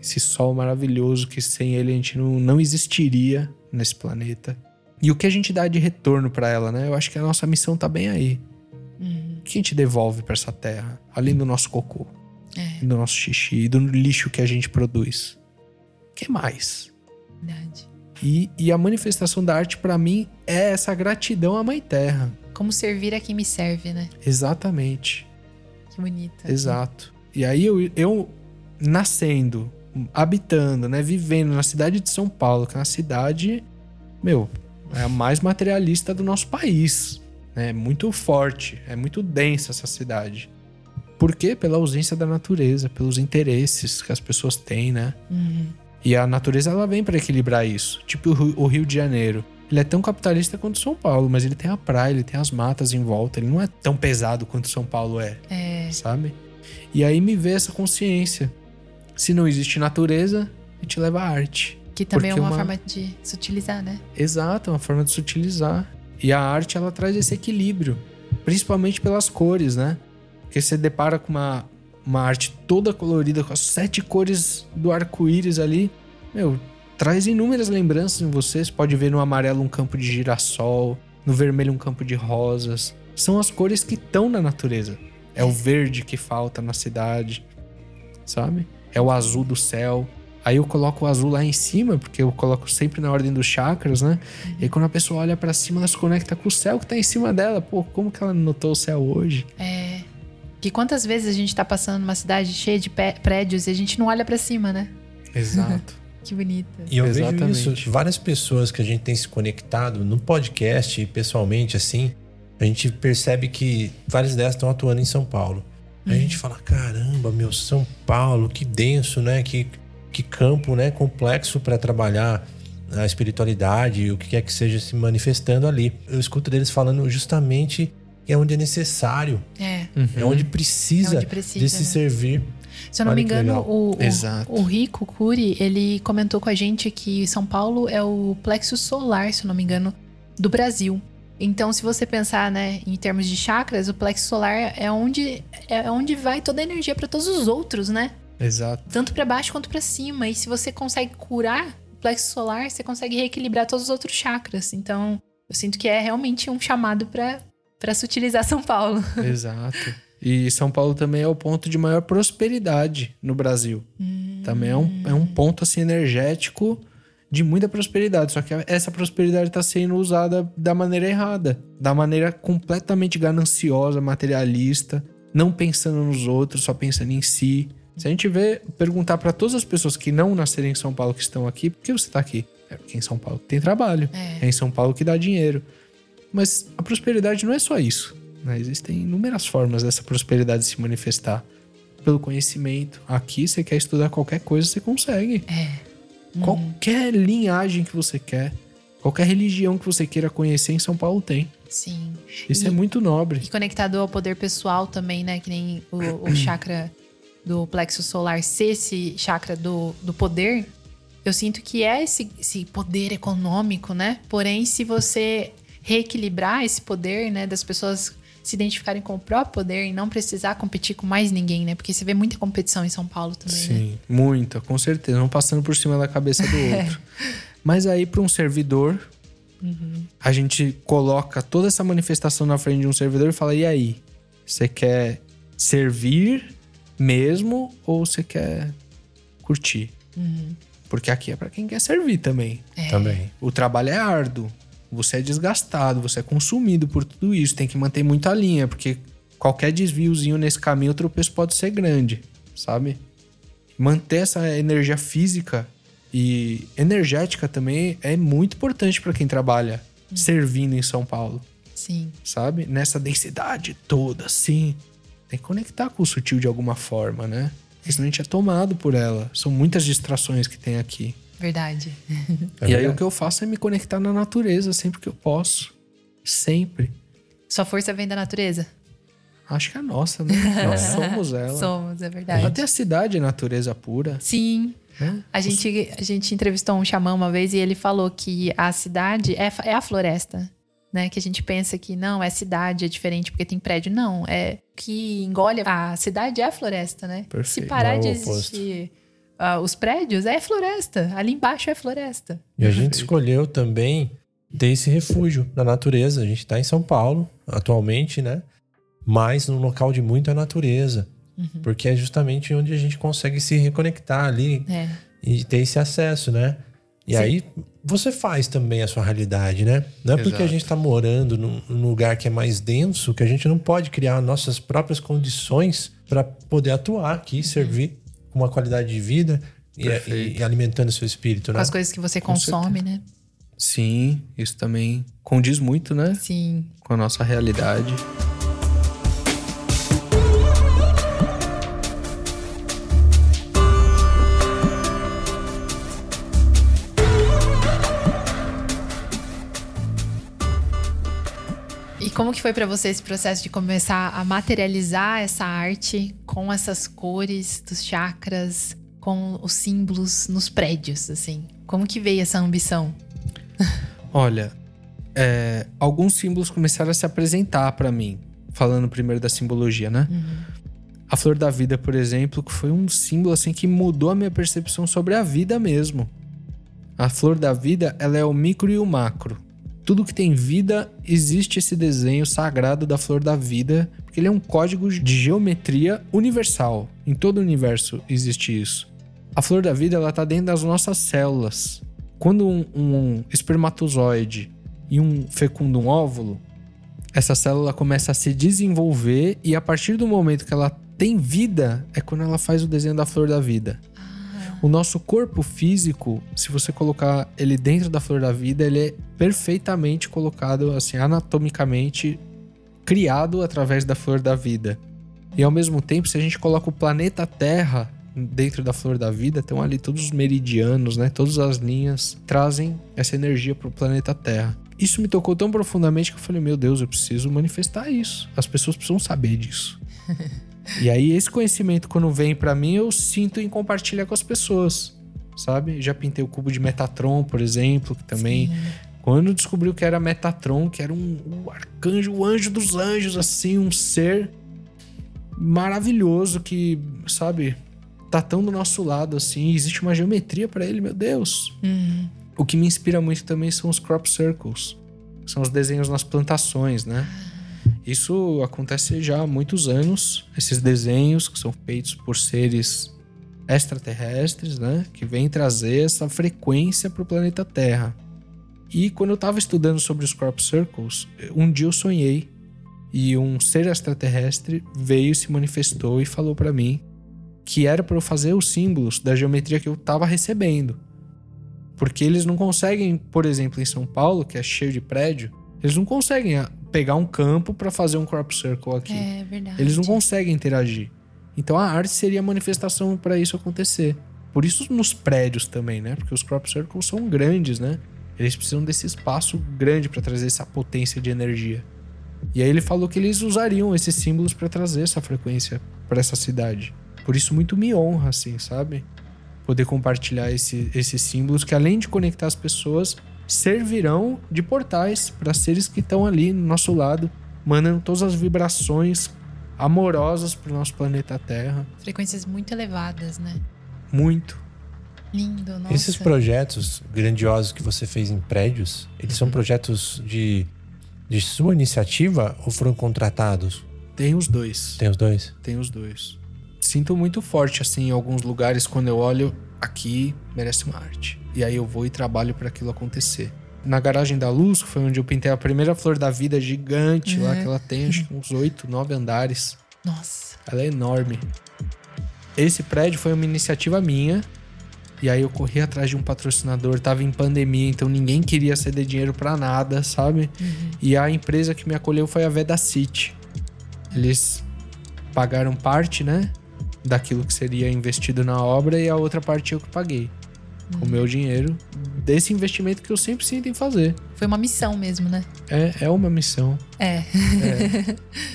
Speaker 4: esse sol maravilhoso que sem ele a gente não, não existiria nesse planeta. E o que a gente dá de retorno pra ela, né? Eu acho que a nossa missão tá bem aí.
Speaker 3: Uhum.
Speaker 4: O que a gente devolve pra essa terra, além do nosso cocô,
Speaker 3: É,
Speaker 4: do nosso xixi, e do lixo que a gente produz? O que mais?
Speaker 3: verdade.
Speaker 4: E, e a manifestação da arte pra mim é essa gratidão à Mãe Terra.
Speaker 3: Como servir a quem me serve, né?
Speaker 4: Exatamente.
Speaker 3: Que bonito.
Speaker 4: Exato. E aí eu, eu nascendo, habitando, né, vivendo na cidade de São Paulo, que é uma cidade, meu, é a mais materialista do nosso país. né? É muito forte, é muito densa essa cidade. Por quê? Pela ausência da natureza, pelos interesses que as pessoas têm, né?
Speaker 3: Uhum.
Speaker 4: E a natureza ela vem para equilibrar isso. Tipo o Rio- de Janeiro. Ele é tão capitalista quanto São Paulo, mas ele tem a praia, ele tem as matas em volta. Ele não é tão pesado quanto São Paulo é
Speaker 3: É,
Speaker 4: sabe? E aí me vê essa consciência. Se não existe natureza, a gente leva a arte.
Speaker 3: que também
Speaker 4: Porque
Speaker 3: é uma,
Speaker 4: uma-
Speaker 3: forma de se utilizar, né?
Speaker 4: Exato, é uma forma de se utilizar. E a arte, ela traz esse equilíbrio. Principalmente pelas cores, né? Porque você depara com uma, uma arte toda colorida, com as sete cores do arco-íris ali. Meu, traz inúmeras lembranças em você. Você pode ver no amarelo um campo de girassol, no vermelho um campo de rosas. São as cores que estão na natureza. É o verde que falta na cidade, sabe? É o azul do céu. Aí eu coloco o azul lá em cima, porque eu coloco sempre na ordem dos chakras, né? E aí quando a pessoa olha pra cima, ela se conecta com o céu que tá em cima dela. Pô, como que ela não notou o céu hoje?
Speaker 3: É. Que quantas vezes a gente tá passando numa cidade cheia de prédios e a gente não olha pra cima, né?
Speaker 4: Exato. <laughs>
Speaker 3: Que bonito.
Speaker 2: E eu vejo
Speaker 4: Exatamente.
Speaker 2: isso, várias pessoas que a gente tem se conectado no podcast e pessoalmente, assim, a gente percebe que várias delas estão atuando em São Paulo. Aí a gente fala, caramba, meu, São Paulo, que denso, né? Que, que campo, né? Complexo para trabalhar a espiritualidade e o que quer que seja se manifestando ali. Eu escuto deles falando justamente que é onde é necessário,
Speaker 3: É.
Speaker 2: é onde precisa,
Speaker 3: É onde precisa,
Speaker 2: de se
Speaker 3: né?
Speaker 2: servir.
Speaker 3: Se eu não
Speaker 2: Olha
Speaker 3: me engano, o, o, o Rico Curi, ele comentou com a gente que São Paulo é o plexo solar, se eu não me engano, do Brasil. Então, se você pensar, né, em termos de chakras, o plexo solar é onde é onde vai toda a energia para todos os outros, né?
Speaker 4: Exato.
Speaker 3: Tanto para baixo quanto para cima. E se você consegue curar o plexo solar, você consegue reequilibrar todos os outros chakras. Então, eu sinto que é realmente um chamado para para se utilizar São Paulo. <laughs>
Speaker 4: Exato. E São Paulo também é o ponto de maior prosperidade no Brasil. Também é um, é um ponto assim energético de muita prosperidade. Só que essa prosperidade está sendo usada da maneira errada, da maneira completamente gananciosa, materialista, não pensando nos outros, só pensando em si. Se a gente vê, perguntar para todas as pessoas que não nasceram em São Paulo que estão aqui, por que você está aqui? É porque em São Paulo tem trabalho.
Speaker 3: É.
Speaker 4: É em São Paulo que dá dinheiro. Mas a prosperidade não é só isso. né? Existem inúmeras formas dessa prosperidade se manifestar. Pelo conhecimento. Aqui, você quer estudar qualquer coisa, você consegue.
Speaker 3: É.
Speaker 4: Qualquer linhagem que você quer, qualquer religião que você queira conhecer, em São Paulo tem.
Speaker 3: Sim.
Speaker 4: Isso
Speaker 3: E-
Speaker 4: é muito nobre.
Speaker 3: E conectado ao poder pessoal também, né? Que nem o, o <clears throat> chakra do plexo solar ser esse chakra do, do poder. Eu sinto que é esse, esse poder econômico, né? Porém, se você reequilibrar esse poder, né? Das pessoas se identificarem com o próprio poder e não precisar competir com mais ninguém, né? Porque você vê muita competição em São Paulo também, né?
Speaker 4: Sim, muita, com certeza. Não passando por cima da cabeça do <laughs> outro. Mas aí, para um servidor, a gente coloca toda essa manifestação na frente de um servidor e fala: e aí? Você quer servir mesmo ou você quer curtir? Porque aqui é para quem quer servir também.
Speaker 2: Também.
Speaker 4: O trabalho é árduo. Você é desgastado, você é consumido por tudo isso. Tem que manter muita linha, porque qualquer desviozinho nesse caminho, o tropeço pode ser grande, sabe? Manter essa energia física e energética também é muito importante para quem trabalha servindo em São Paulo.
Speaker 3: Sim.
Speaker 4: sabe? Nessa densidade toda, assim. Tem que conectar com o sutil de alguma forma, né? Porque senão a gente é tomado por ela. São muitas distrações que tem aqui.
Speaker 3: Verdade.
Speaker 2: É
Speaker 4: e aí
Speaker 2: verdade.
Speaker 4: o que eu faço é me conectar na natureza sempre que eu posso. Sempre.
Speaker 3: Sua força vem da natureza?
Speaker 4: Acho que é nossa, né? Nós <laughs> somos ela.
Speaker 3: Somos, é verdade.
Speaker 4: Até a cidade é natureza pura.
Speaker 3: Sim.
Speaker 4: né?
Speaker 3: A gente, a gente entrevistou um xamã uma vez e ele falou que a cidade é, é a floresta. Né? Que a gente pensa que não, é cidade, é diferente porque tem prédio. Não, é que engole a cidade é a floresta, né?
Speaker 4: Perfeito.
Speaker 3: Se parar
Speaker 2: Não,
Speaker 3: de
Speaker 2: é o oposto.
Speaker 3: Ah, os prédios, é floresta. Ali embaixo é floresta.
Speaker 2: E a gente escolheu também ter esse refúgio na natureza. A gente está em São Paulo atualmente, né? Mas num local de muita natureza. Porque é justamente onde a gente consegue se reconectar ali
Speaker 3: É.
Speaker 2: e ter esse acesso, né? E
Speaker 3: Sim.
Speaker 2: aí você faz também a sua realidade, né? Não é porque a
Speaker 4: Exato.
Speaker 2: gente está morando num, lugar que é mais denso que a gente não pode criar nossas próprias condições para poder atuar aqui, servir com uma qualidade de vida e, e alimentando seu espírito,
Speaker 3: Com
Speaker 2: né?
Speaker 3: as coisas que você
Speaker 4: Com
Speaker 3: consome, né?
Speaker 4: Sim, isso também condiz muito, né?
Speaker 3: Sim.
Speaker 4: Com a nossa realidade.
Speaker 3: Como que foi pra você esse processo de começar a materializar essa arte com essas cores dos chakras, com os símbolos nos prédios, assim? Como que veio essa ambição?
Speaker 4: Olha, é, alguns símbolos começaram a se apresentar pra mim. Falando primeiro da simbologia, né? A flor da vida, por exemplo, que foi um símbolo assim que mudou a minha percepção sobre a vida mesmo. A flor da vida, ela é o micro e o macro. Tudo que tem vida, existe esse desenho sagrado da flor da vida, porque ele é um código de geometria universal. Em todo o universo existe isso. A flor da vida, ela tá dentro das nossas células. Quando um, um espermatozoide e um fecunda um óvulo, essa célula começa a se desenvolver e a partir do momento que ela tem vida, é quando ela faz o desenho da flor da vida. O nosso corpo físico, se você colocar ele dentro da flor da vida, ele é perfeitamente colocado, assim, anatomicamente criado através da flor da vida. E ao mesmo tempo, se a gente coloca o planeta Terra dentro da flor da vida, estão ali todos os meridianos, né? Todas as linhas trazem essa energia para o planeta Terra. Isso me tocou tão profundamente que eu falei: meu Deus, eu preciso manifestar isso. As pessoas precisam saber disso. <laughs> e aí, esse conhecimento, quando vem para mim, eu sinto em compartilhar com as pessoas, sabe? Já pintei o cubo de Metatron, por exemplo, que também. Quando descobriu que era Metatron, que era um, um arcanjo, o anjo dos anjos, assim, um ser maravilhoso que, sabe, tá tão do nosso lado, assim. Existe uma geometria para ele, meu Deus.
Speaker 3: Uhum.
Speaker 4: O que me inspira muito também são os crop circles. São os desenhos nas plantações, né? Isso acontece já há muitos anos. Esses desenhos que são feitos por seres extraterrestres, né? Que vêm trazer essa frequência para o planeta Terra. E quando eu estava estudando sobre os crop circles, um dia eu sonhei e um ser extraterrestre veio, se manifestou e falou para mim que era para eu fazer os símbolos da geometria que eu estava recebendo. Porque eles não conseguem, por exemplo, em São Paulo, que é cheio de prédio, eles não conseguem pegar um campo para fazer um crop circle aqui.
Speaker 3: É verdade.
Speaker 4: Eles não conseguem interagir. Então a arte seria a manifestação para isso acontecer. Por isso nos prédios também, né? Porque os crop circles são grandes, né? Eles precisam desse espaço grande para trazer essa potência de energia. E aí ele falou que eles usariam esses símbolos para trazer essa frequência para essa cidade. Por isso muito me honra, assim, sabe? Poder compartilhar esse- esses símbolos que além de conectar as pessoas, servirão de portais para seres que estão ali no nosso lado, mandando todas as vibrações amorosas para o nosso planeta Terra.
Speaker 3: Frequências muito elevadas, né?
Speaker 4: Muito.
Speaker 3: Lindo, nossa.
Speaker 2: Esses projetos grandiosos que você fez em prédios, eles
Speaker 3: Uhum.
Speaker 2: são projetos de, de sua iniciativa ou foram contratados?
Speaker 4: Tem os dois.
Speaker 2: Tem os dois?
Speaker 4: Tem os dois. Sinto muito forte, assim, em alguns lugares, quando eu olho, aqui merece uma arte. E aí eu vou e trabalho para aquilo acontecer. Na Garagem da Luz, foi onde eu pintei a primeira flor da vida gigante lá,
Speaker 3: Uhum.
Speaker 4: que ela tem acho que uns oito, nove andares.
Speaker 3: Nossa.
Speaker 4: Ela é enorme. Esse prédio foi uma iniciativa minha E aí eu corri atrás de um patrocinador, tava em pandemia, então ninguém queria ceder dinheiro para nada, sabe?
Speaker 3: Uhum.
Speaker 4: E a empresa que me acolheu foi a Veda City. Eles pagaram parte, né? Daquilo que seria investido na obra e a outra parte eu que paguei. Com o meu dinheiro, desse investimento que eu sempre sinto em fazer.
Speaker 3: Foi uma missão mesmo, né?
Speaker 4: É, é uma missão.
Speaker 3: É.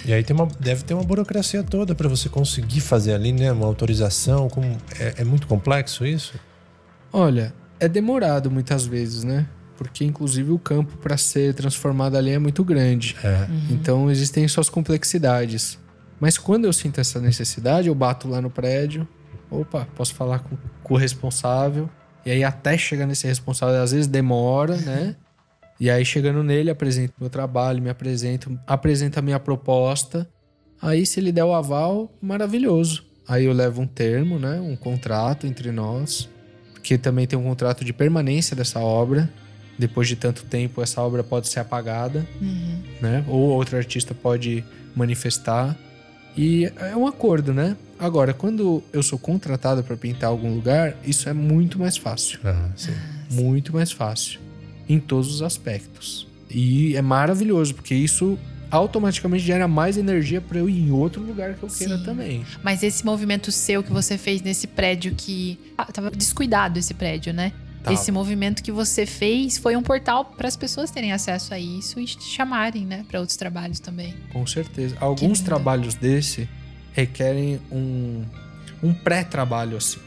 Speaker 2: E aí tem uma, deve ter uma burocracia toda para você conseguir fazer ali, né? Uma autorização. Como, é, é muito complexo isso?
Speaker 4: Olha, é demorado muitas vezes, né? Porque inclusive o campo para ser transformado ali é muito grande.
Speaker 2: É.
Speaker 4: Então existem suas complexidades. Mas quando eu sinto essa necessidade, eu bato lá no prédio. Opa, posso falar com, com o responsável. E aí até chegar nesse responsável, às vezes demora, né? E aí chegando nele, apresento meu trabalho, me apresento, apresento a minha proposta. Aí se ele der o aval, maravilhoso. Aí eu levo um termo, né? Um contrato entre nós. Porque também tem um contrato de permanência dessa obra. Depois de tanto tempo, essa obra pode ser apagada
Speaker 3: Uhum.
Speaker 4: né? Ou outro artista pode manifestar. E é um acordo, né? Agora, quando eu sou contratado para pintar algum lugar, isso é muito mais fácil.
Speaker 2: Ah, sim.
Speaker 4: Muito mais fácil. Em todos os aspectos. E é maravilhoso, porque isso automaticamente gera mais energia para eu ir em outro lugar que eu queira
Speaker 3: Sim.
Speaker 4: também.
Speaker 3: Mas esse movimento seu que você fez nesse prédio que. Ah, tava descuidado esse prédio, né? Esse movimento que você fez foi um portal para as pessoas terem acesso a isso e te chamarem, né, para outros trabalhos também.
Speaker 4: Com certeza. Alguns trabalhos desse requerem um, um pré-trabalho assim.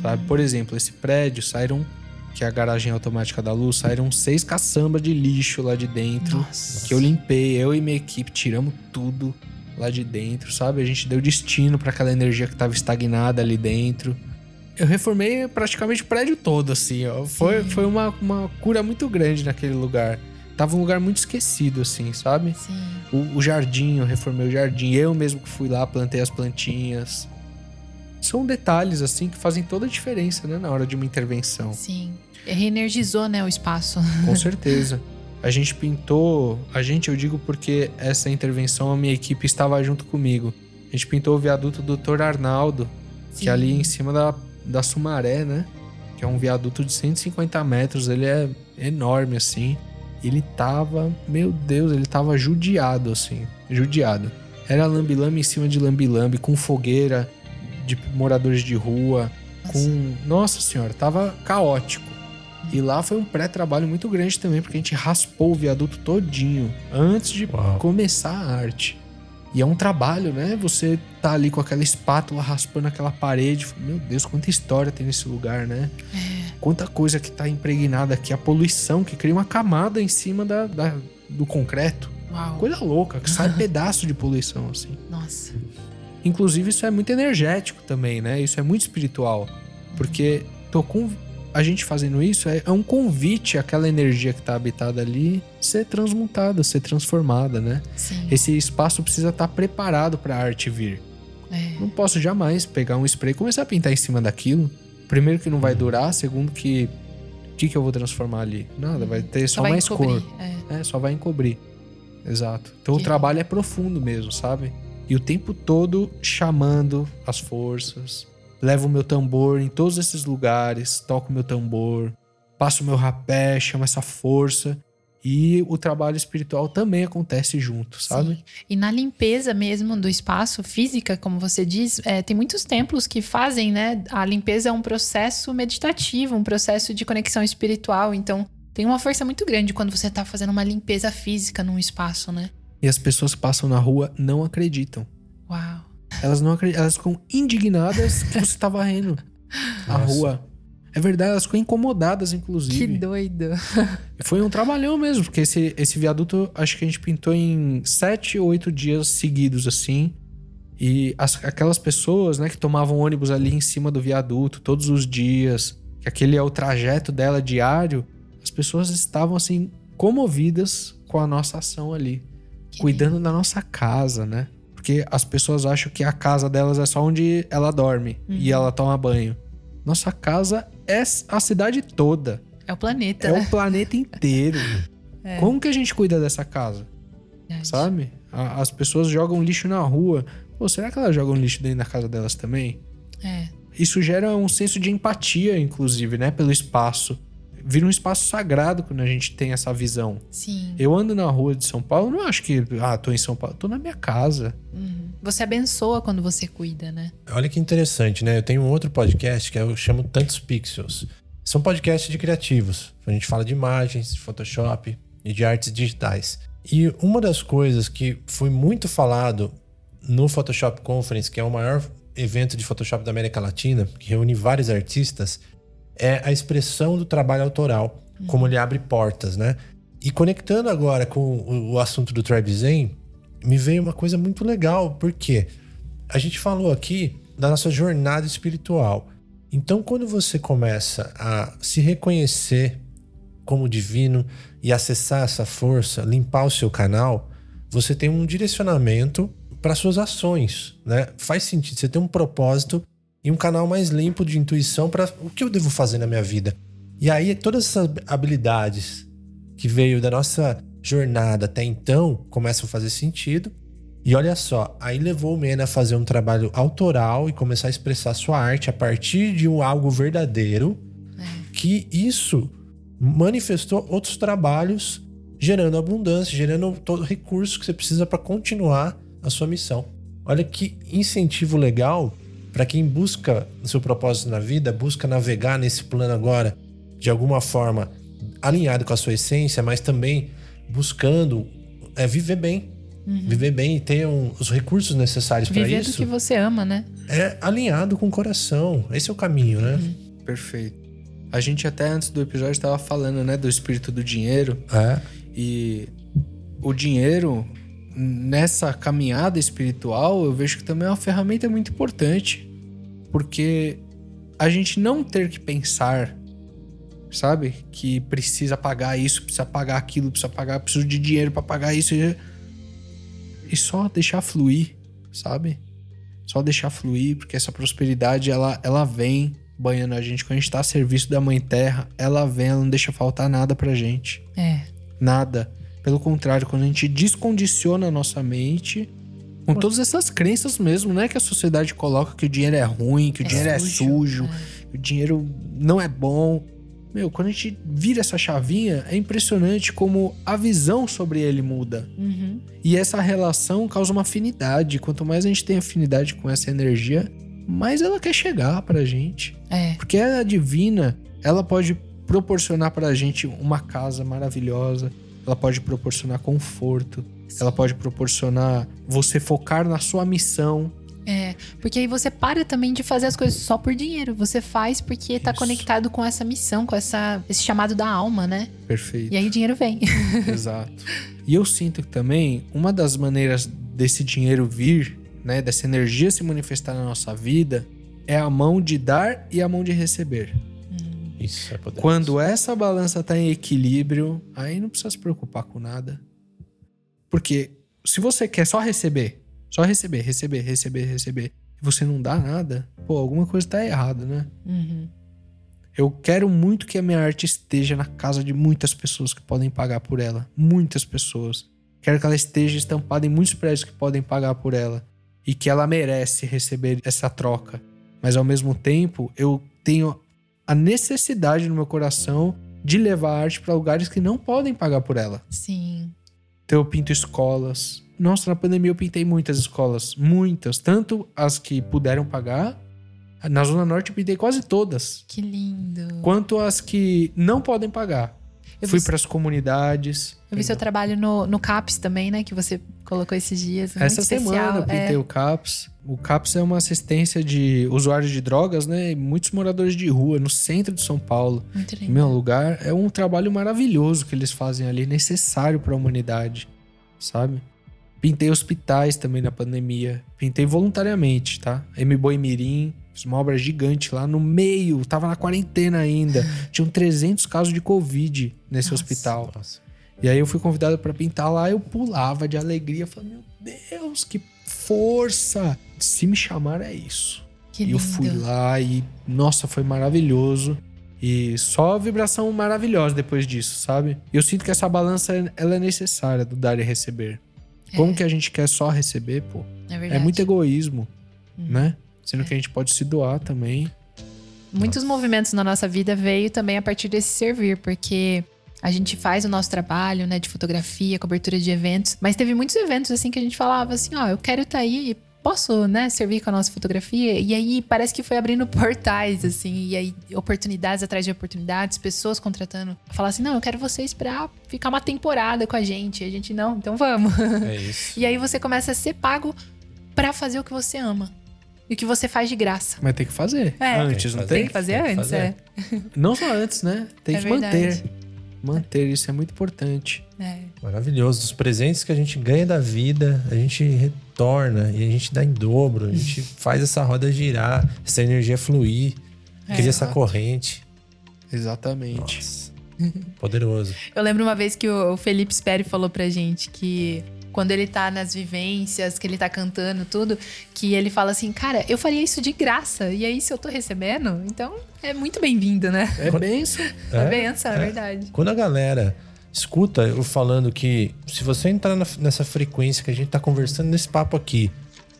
Speaker 4: Sabe? Por exemplo, esse prédio saíram, que é a garagem automática da luz, saíram seis caçambas de lixo lá de dentro.
Speaker 3: Nossa.
Speaker 4: Que eu limpei, eu e minha equipe tiramos tudo lá de dentro, sabe? A gente deu destino para aquela energia que tava estagnada ali dentro. Eu reformei praticamente o prédio todo, assim, ó. Foi,
Speaker 3: Sim.
Speaker 4: foi uma, uma cura muito grande naquele lugar. Tava um lugar muito esquecido, assim, sabe?
Speaker 3: Sim.
Speaker 4: O, o jardim, eu reformei o jardim. Eu mesmo que fui lá, plantei as plantinhas. São detalhes, assim, que fazem toda a diferença, né? Na hora de uma intervenção.
Speaker 3: Sim. Reenergizou, né, o espaço.
Speaker 4: Com <laughs> certeza. A gente pintou. A gente, eu digo porque essa intervenção, a minha equipe estava junto comigo. A gente pintou o viaduto do Dr. Arnaldo, que é ali em cima da, da Sumaré, né? Que é um viaduto de 150 metros. Ele é enorme, assim. Ele tava. Meu Deus, ele tava judiado, assim. Judiado. Era lambi-lambi em cima de lambi-lambi, com fogueira de moradores de rua. Com. Nossa senhora, tava caótico. E lá foi um pré-trabalho muito grande também, porque a gente raspou o viaduto todinho antes de
Speaker 2: Uau.
Speaker 4: começar a arte. E é um trabalho, né? Você tá ali com aquela espátula raspando aquela parede. Meu Deus, quanta história tem nesse lugar, né? Quanta coisa que tá impregnada aqui. A poluição que cria uma camada em cima da, da- do concreto.
Speaker 3: Uau.
Speaker 4: Coisa louca, que sai <laughs> pedaço de poluição, assim.
Speaker 3: Nossa.
Speaker 4: Inclusive, isso é muito energético também, né? Isso é muito espiritual. Porque tô com... a gente fazendo isso é, é um convite àquela energia que tá habitada ali ser transmutada, ser transformada, né?
Speaker 3: Sim.
Speaker 4: Esse espaço precisa estar preparado para a arte vir.
Speaker 3: É.
Speaker 4: Não posso jamais pegar um spray e começar a pintar em cima daquilo. Primeiro que não vai durar, segundo que o que, que eu vou transformar ali? Nada, vai ter só,
Speaker 3: vai
Speaker 4: mais
Speaker 3: encobrir,
Speaker 4: cor.
Speaker 3: É.
Speaker 4: É, só vai encobrir. Exato. Então
Speaker 3: Que
Speaker 4: o trabalho é profundo mesmo, sabe? E o tempo todo chamando as forças. Levo o meu tambor em todos esses lugares, toco meu tambor, passo meu rapé, chamo essa força. E o trabalho espiritual também acontece junto, sabe?
Speaker 3: Sim. E na limpeza mesmo do espaço física, como você diz, é, tem muitos templos que fazem, né? A limpeza é um processo meditativo, um processo de conexão espiritual. Então, tem uma força muito grande quando você tá fazendo uma limpeza física num espaço, né?
Speaker 4: E as pessoas que passam na rua não acreditam.
Speaker 3: Uau.
Speaker 4: Elas não acreditam, elas ficam indignadas que você tá varrendo a
Speaker 2: Nossa.
Speaker 4: rua. É verdade, elas ficam incomodadas, inclusive.
Speaker 3: Que doido. <laughs>
Speaker 4: Foi um trabalhão mesmo, porque esse, esse viaduto acho que a gente pintou em sete ou oito dias seguidos, assim. E as- aquelas pessoas, né, que tomavam ônibus ali em cima do viaduto todos os dias, que aquele é o trajeto dela diário, as pessoas estavam, assim, comovidas com a nossa ação ali.
Speaker 3: Que
Speaker 4: cuidando da nossa casa, né? Porque as pessoas acham que a casa delas é só onde ela dorme e ela toma banho. Nossa casa é a cidade toda.
Speaker 3: É o planeta,
Speaker 4: É
Speaker 3: né?
Speaker 4: o planeta inteiro. <laughs> Como que a gente cuida dessa casa?
Speaker 3: Verdade.
Speaker 4: Sabe? A- As pessoas jogam lixo na rua. Pô, será que elas jogam lixo dentro da casa delas também?
Speaker 3: É.
Speaker 4: isso gera um senso de empatia, inclusive, né? Pelo espaço. Vira um espaço sagrado quando a gente tem essa visão.
Speaker 3: Sim.
Speaker 4: Eu ando na rua de São Paulo, não acho que, ah, tô em São Paulo, tô na minha casa.
Speaker 3: Uhum. Você abençoa quando você cuida, né?
Speaker 2: Olha que interessante, né? Eu tenho um outro podcast que eu chamo Tantos Pixels. São podcasts de criativos. A gente fala de imagens, de Photoshop e de artes digitais. E uma das coisas que foi muito falado no Photoshop Conference, que é o maior evento de Photoshop da América Latina, que reúne vários artistas, é a expressão do trabalho autoral, como ele abre portas, né? E conectando agora com o, o assunto do Tribe Zen, me veio uma coisa muito legal, porque a gente falou aqui da nossa jornada espiritual. Então, quando você começa a se reconhecer como divino e acessar essa força, limpar o seu canal, você tem um direcionamento para suas ações, né? Faz sentido, você tem um propósito e um canal mais limpo de intuição para o que eu devo fazer na minha vida. E aí todas essas habilidades que veio da nossa jornada até então começam a fazer sentido. E olha só, aí levou o Mena a fazer um trabalho autoral e começar a expressar sua arte a partir de um algo verdadeiro, que isso manifestou outros trabalhos, gerando abundância, gerando todo o recurso que você precisa para continuar a sua missão. Olha que incentivo legal para quem busca o seu propósito na vida, busca navegar nesse plano agora de alguma forma alinhado com a sua essência, mas também buscando é, viver bem. Viver bem e ter um- os recursos necessários para
Speaker 3: Viver do
Speaker 2: isso.
Speaker 3: que você ama, né?
Speaker 2: É alinhado com o coração. Esse é o caminho, né?
Speaker 4: Perfeito. A gente até antes do episódio estava falando, né, do espírito do dinheiro.
Speaker 2: É.
Speaker 4: E o dinheiro, nessa caminhada espiritual, eu vejo que também é uma ferramenta muito importante. Porque a gente não ter que pensar, sabe? Que precisa pagar isso, precisa pagar aquilo, precisa pagar, preciso de dinheiro para pagar isso. E só deixar fluir, sabe? Só deixar fluir, porque essa prosperidade, ela, ela vem banhando a gente. Quando a gente tá a serviço da Mãe Terra, ela vem, ela não deixa faltar nada pra gente.
Speaker 3: É.
Speaker 4: Nada. Pelo contrário, quando a gente descondiciona a nossa mente com todas essas crenças mesmo, né? Que a sociedade coloca que o dinheiro é ruim, que o
Speaker 3: É
Speaker 4: dinheiro é
Speaker 3: sujo,
Speaker 4: sujo, que o dinheiro não é bom. Meu, quando a gente vira essa chavinha, é impressionante como a visão sobre ele muda.
Speaker 3: Uhum.
Speaker 4: E essa relação causa uma afinidade. Quanto mais a gente tem afinidade com essa energia, mais ela quer chegar pra gente.
Speaker 3: É.
Speaker 4: Porque ela divina, ela pode proporcionar pra gente uma casa maravilhosa, ela pode proporcionar conforto, ela pode proporcionar você focar na sua missão.
Speaker 3: É, porque aí você para também de fazer as coisas só por dinheiro. Você faz porque tá
Speaker 2: Isso.
Speaker 3: conectado com essa missão, com essa, esse chamado da alma, né?
Speaker 4: Perfeito.
Speaker 3: E aí o dinheiro vem. <laughs>
Speaker 4: Exato. E eu sinto que também uma das maneiras desse dinheiro vir, né, dessa energia se manifestar na nossa vida, é a mão de dar e a mão de receber.
Speaker 2: Isso é poder.
Speaker 4: Quando essa balança tá em equilíbrio, aí não precisa se preocupar com nada. Porque se você quer só receber, só receber, receber, receber, receber, e você não dá nada, pô, alguma coisa tá errada, né?
Speaker 3: Uhum.
Speaker 4: Eu quero muito que a minha arte esteja na casa de muitas pessoas que podem pagar por ela. Muitas pessoas. Quero que ela esteja estampada em muitos prédios que podem pagar por ela. E que ela merece receber essa troca. Mas ao mesmo tempo, eu tenho a necessidade no meu coração de levar a arte para lugares que não podem pagar por ela.
Speaker 3: Sim.
Speaker 4: Então eu pinto escolas. Nossa, na pandemia eu pintei muitas escolas. Muitas. Tanto as que puderam pagar. Na Zona Norte eu pintei quase todas
Speaker 3: Que lindo.
Speaker 4: quanto as que não podem pagar.
Speaker 3: Eu
Speaker 4: Fui para as comunidades.
Speaker 3: Eu vi seu trabalho no, no CAPS também, né? Que você colocou esses dias.
Speaker 4: Essa
Speaker 3: especial.
Speaker 4: semana eu pintei
Speaker 3: é.
Speaker 4: o CAPS. O CAPS é uma assistência de usuários de drogas, né? E muitos moradores de rua, no centro de São Paulo.
Speaker 3: Lindo.
Speaker 4: meu lugar, é um trabalho maravilhoso que eles fazem ali, necessário para a humanidade, sabe? Pintei hospitais também na pandemia. Pintei voluntariamente, tá? M Boi Mirim, fiz uma obra gigante lá no meio, tava na quarentena ainda. <laughs> Tinham 300 casos de Covid nesse
Speaker 3: Nossa.
Speaker 4: hospital.
Speaker 2: Nossa.
Speaker 4: E aí eu fui convidado pra pintar lá, eu pulava de alegria, falando, meu Deus, que força! Se me chamar é isso.
Speaker 3: Que
Speaker 4: E
Speaker 3: lindo.
Speaker 4: eu fui lá e, nossa, foi maravilhoso. E só vibração maravilhosa depois disso, sabe? Eu sinto que essa balança, ela é necessária do dar e receber. Como que a gente quer só receber, pô?
Speaker 3: É.
Speaker 4: É muito egoísmo, né? Sendo que a gente pode se doar também.
Speaker 3: Muitos movimentos na nossa vida veio também a partir desse servir, porque a gente faz o nosso trabalho, né, de fotografia, cobertura de eventos, mas teve muitos eventos assim que a gente falava assim, ó, eu quero estar tá aí, posso, né, servir com a nossa fotografia? E aí parece que foi abrindo <laughs> portais, assim, e aí oportunidades atrás de oportunidades, pessoas contratando, falar assim, não, eu quero vocês pra ficar uma temporada com a gente. E a gente, não, então vamos.
Speaker 2: É <laughs> isso.
Speaker 3: e aí você começa a ser pago para fazer o que você ama. E o que você faz de graça.
Speaker 4: Mas tem que fazer.
Speaker 3: É.
Speaker 4: Antes, não
Speaker 3: Tem
Speaker 4: tem?
Speaker 3: que fazer
Speaker 2: Tem que
Speaker 3: antes,
Speaker 2: fazer.
Speaker 3: é.
Speaker 4: Não só antes, né? Tem
Speaker 3: É
Speaker 4: que
Speaker 3: verdade.
Speaker 4: manter. Manter, isso é muito importante.
Speaker 3: é.
Speaker 2: Maravilhoso. Os presentes que a gente ganha da vida, a gente retorna e a gente dá em dobro. A gente <laughs> faz essa roda girar, essa energia fluir,
Speaker 3: É.
Speaker 2: cria essa corrente.
Speaker 4: Exatamente.
Speaker 2: Nossa. Poderoso.
Speaker 3: Eu lembro uma vez que o Felipe Speri falou pra gente que quando ele tá nas vivências, que ele tá cantando tudo, que ele fala assim, cara, eu faria isso de graça. E aí, se eu tô recebendo, então é muito bem-vindo, né?
Speaker 4: É <laughs> benção.
Speaker 3: É,
Speaker 2: É,
Speaker 3: benção, é,
Speaker 2: é.
Speaker 3: verdade.
Speaker 2: Quando a galera escuta eu falando que se você entrar na- nessa frequência que a gente tá conversando nesse papo aqui,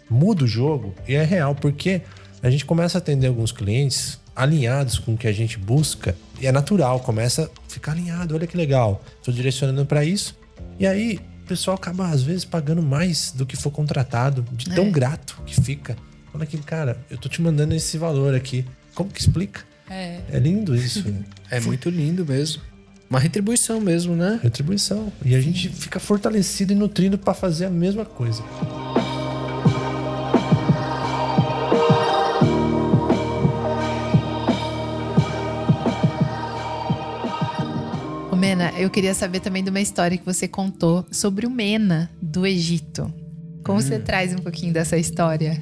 Speaker 2: muda o jogo, e é real, porque a gente começa a atender alguns clientes alinhados com o que a gente busca, e é natural, começa a ficar alinhado, olha que legal, tô direcionando para isso, e aí pessoal acaba às vezes pagando mais do que for contratado, de tão
Speaker 3: É.
Speaker 2: grato que fica. Olha aqui, cara, eu tô te mandando esse valor aqui. Como que explica?
Speaker 3: É.
Speaker 2: É lindo isso. né?
Speaker 4: É muito lindo mesmo. Uma retribuição mesmo, né?
Speaker 2: retribuição. E a gente fica fortalecido e nutrido para fazer a mesma coisa.
Speaker 3: Mena, eu queria saber também de uma história que você contou sobre o Mena do Egito. Como você traz um pouquinho dessa história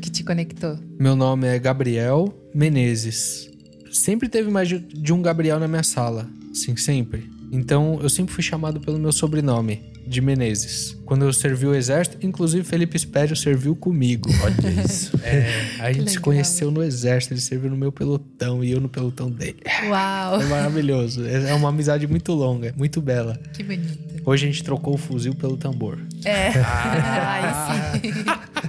Speaker 3: que te conectou?
Speaker 4: Meu nome é Gabriel Menezes. Sempre teve mais de- de um Gabriel na minha sala. Sim, sempre. Então eu sempre fui chamado pelo meu sobrenome, de Menezes. Quando eu servi o exército, inclusive Felipe Espério serviu comigo. <laughs>
Speaker 2: Olha isso.
Speaker 4: É, a gente se conheceu no exército, ele serviu no meu pelotão e eu no pelotão dele.
Speaker 3: Uau,
Speaker 4: É maravilhoso. É uma amizade muito longa, muito bela.
Speaker 3: que bonito.
Speaker 4: Hoje a gente trocou o fuzil pelo tambor.
Speaker 3: É. <laughs> Ai, sim.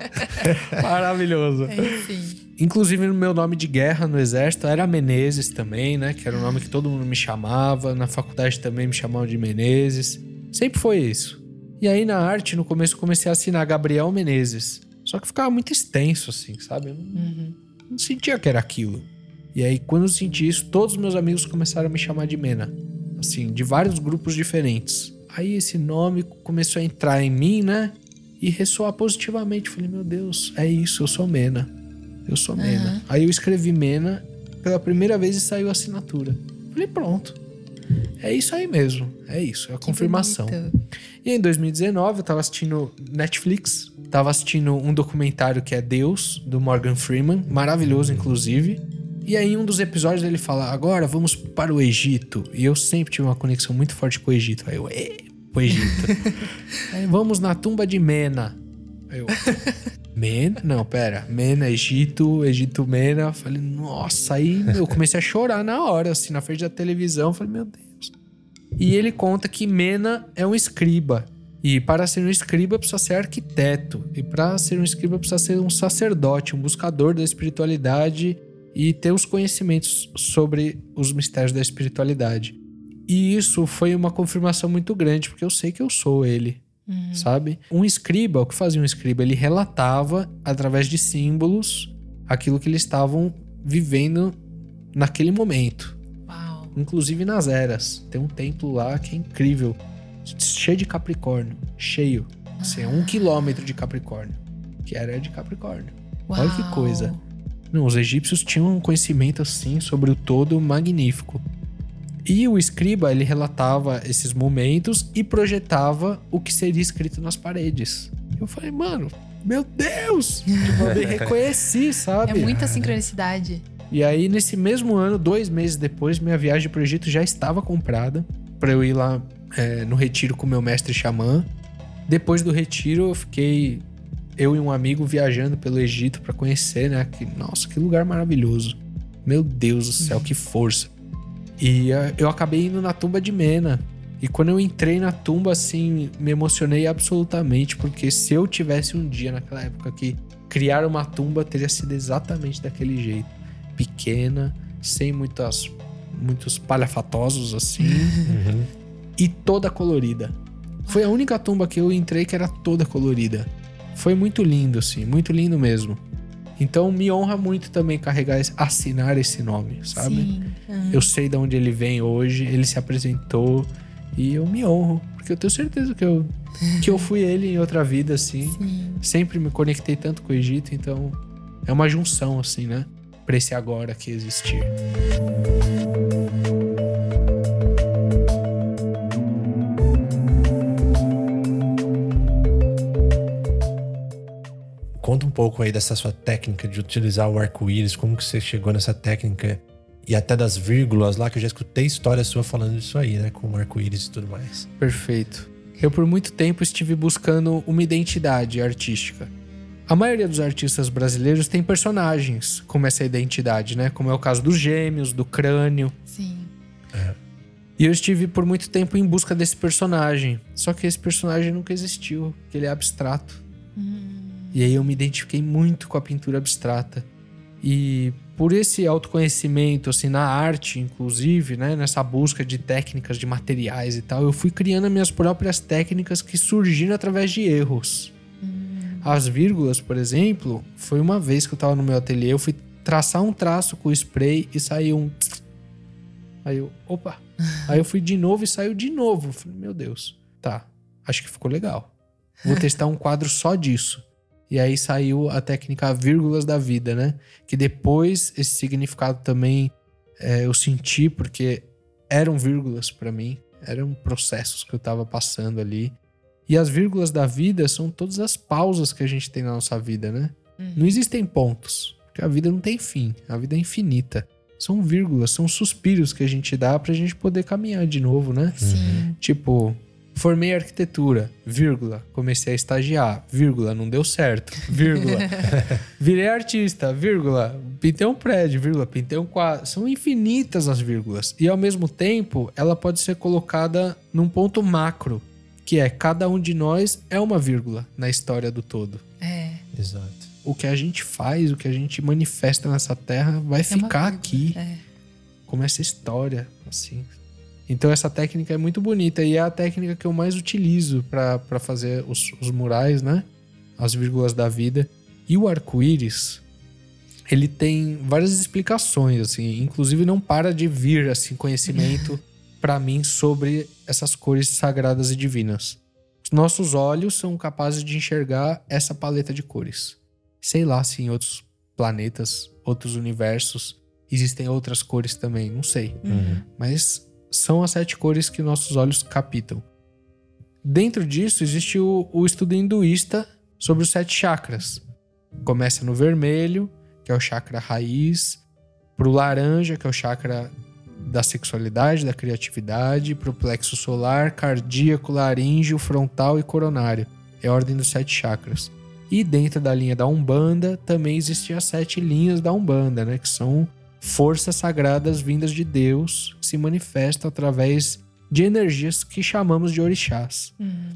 Speaker 3: <laughs>
Speaker 4: Maravilhoso.
Speaker 3: Aí sim.
Speaker 4: Inclusive no meu nome de guerra no exército era Menezes também, né? Que era o nome que todo mundo me chamava. Na faculdade também me chamavam de Menezes. Sempre foi isso. E aí na arte, no começo, comecei a assinar Gabriel Menezes. Só que ficava muito extenso, assim, sabe? Eu não,
Speaker 3: Uhum.
Speaker 4: não sentia que era aquilo. E aí, quando eu senti isso, todos os meus amigos começaram a me chamar de Mena. Assim, de vários grupos diferentes. Aí esse nome começou a entrar em mim, né? E ressoar positivamente. Falei, meu Deus, é isso, eu sou Mena. Eu sou Mena. Aí eu escrevi Mena pela primeira vez e saiu a assinatura. Falei, pronto. É isso aí mesmo. É isso, é a
Speaker 3: Que
Speaker 4: confirmação.
Speaker 3: bonito.
Speaker 4: E em 2019 eu tava assistindo Netflix, tava assistindo um documentário que é Deus, do Morgan Freeman, maravilhoso inclusive. E aí em um dos episódios ele fala, agora vamos para o Egito. E eu sempre tive uma conexão muito forte com o Egito. Aí eu, o Egito. <laughs> aí vamos na tumba de Mena. Aí eu, Mena? Não, pera. Mena, Egito, Egito Mena. Falei, nossa, aí eu comecei a chorar na hora, assim, na frente da televisão. Falei, meu Deus. E ele conta que Mena é um escriba. E para ser um escriba precisa ser arquiteto. E para ser um escriba precisa ser um sacerdote, um buscador da espiritualidade e ter os conhecimentos sobre os mistérios da espiritualidade. E isso foi uma confirmação muito grande, porque eu sei que eu sou ele, sabe? Um escriba, o que fazia um escriba? Ele relatava através de símbolos aquilo que eles estavam vivendo naquele momento
Speaker 3: Uau.
Speaker 4: inclusive nas eras. Tem um templo lá que é incrível, cheio de Capricórnio, cheio. Assim, é um quilômetro de Capricórnio, que era de Capricórnio. Olha que
Speaker 3: Uau.
Speaker 4: coisa. Não, os egípcios tinham um conhecimento assim sobre o todo magnífico. E o escriba, ele relatava esses momentos e projetava o que seria escrito nas paredes. Eu falei, mano, meu Deus! Tipo, eu me <laughs> reconheci, sabe?
Speaker 3: É muita sincronicidade.
Speaker 4: E aí, nesse mesmo ano, dois meses depois, minha viagem pro Egito já estava comprada para eu ir lá é, no retiro com meu mestre xamã. Depois do retiro, eu fiquei eu e um amigo viajando pelo Egito para conhecer, né? Que, nossa, que lugar maravilhoso. Meu Deus do céu, que força. E eh, eu acabei indo na tumba de Mena. E quando eu entrei na tumba, assim, me emocionei absolutamente, porque se eu tivesse um dia naquela época que criar uma tumba teria sido exatamente daquele jeito. Pequena, sem muitas, muitos palhafatosos assim,
Speaker 2: Uhum.
Speaker 4: e toda colorida. Foi a única tumba que eu entrei que era toda colorida. Foi muito lindo, assim, muito lindo mesmo. Então me honra muito também carregar, esse- assinar esse nome, sabe?
Speaker 3: Sim.
Speaker 4: Eu sei de onde ele vem hoje, ele se apresentou e eu me honro, porque eu tenho certeza que eu, que eu fui ele em outra vida, assim.
Speaker 3: Sim.
Speaker 4: Sempre me conectei tanto com o Egito, então é uma junção, assim, né? Pra esse agora que existir.
Speaker 2: Pouco aí dessa sua técnica de utilizar o arco-íris, como que você chegou nessa técnica e até das vírgulas lá, que eu já escutei história sua falando disso aí, né? Com o arco-íris e tudo mais.
Speaker 4: Perfeito. Eu por muito tempo estive buscando uma identidade artística. A maioria dos artistas brasileiros tem personagens como essa identidade, né? Como é o caso dos gêmeos, do crânio.
Speaker 3: Sim.
Speaker 4: E eu estive por muito tempo em busca desse personagem. Só que esse personagem nunca existiu, porque ele é abstrato. E aí eu me identifiquei muito com a pintura abstrata. E por esse autoconhecimento, assim, na arte, inclusive, né? Nessa busca de técnicas, de materiais e tal, eu fui criando as minhas próprias técnicas que surgiram através de erros. As vírgulas, por exemplo, foi uma vez que eu tava no meu ateliê, eu fui traçar um traço com o spray e saiu um. Aí eu, opa! Aí eu fui de novo e saiu de novo. Eu Falei, meu Deus, tá, acho que ficou legal. Vou testar um quadro só disso. E aí saiu a técnica vírgulas da vida, né? Que depois esse significado também é, eu senti, porque eram vírgulas pra mim, eram processos que eu tava passando ali. E as vírgulas da vida são todas as pausas que a gente tem na nossa vida, né? Não existem pontos, porque a vida não tem fim, a vida é infinita. São vírgulas, são suspiros que a gente dá pra gente poder caminhar de novo, né?
Speaker 3: Sim.
Speaker 4: Tipo, formei arquitetura, vírgula, comecei a estagiar, vírgula, não deu certo, vírgula. <laughs> Virei artista, vírgula, pintei um prédio, vírgula, pintei um quadro. São infinitas as vírgulas. E ao mesmo tempo, ela pode ser colocada num ponto macro, que é cada um de nós é uma vírgula na história do todo.
Speaker 3: É.
Speaker 2: Exato.
Speaker 4: O que a gente faz, o que a gente manifesta nessa terra vai
Speaker 3: É
Speaker 4: ficar aqui
Speaker 3: É.
Speaker 4: como essa história, assim. Então essa técnica é muito bonita e é a técnica que eu mais utilizo para fazer os, os murais, né? As vírgulas da vida. E o arco-íris, ele tem várias explicações, assim. Inclusive não para de vir, assim, conhecimento <laughs> para mim sobre essas cores sagradas e divinas. Os nossos olhos são capazes de enxergar essa paleta de cores. Sei lá se em outros planetas, outros universos, existem outras cores também, não sei.
Speaker 2: Uhum.
Speaker 4: Mas são as sete cores que nossos olhos captam. Dentro disso existe o, o estudo hinduísta sobre os sete chakras. Começa no vermelho, que é o chakra raiz, pro laranja, que é o chakra da sexualidade, da criatividade, pro plexo solar, cardíaco, laríngeo, frontal e coronário. É a ordem dos sete chakras. E dentro da linha da Umbanda também existem as sete linhas da Umbanda, né? Que são forças sagradas vindas de Deus que se manifestam através de energias que chamamos de orixás.
Speaker 3: Uhum.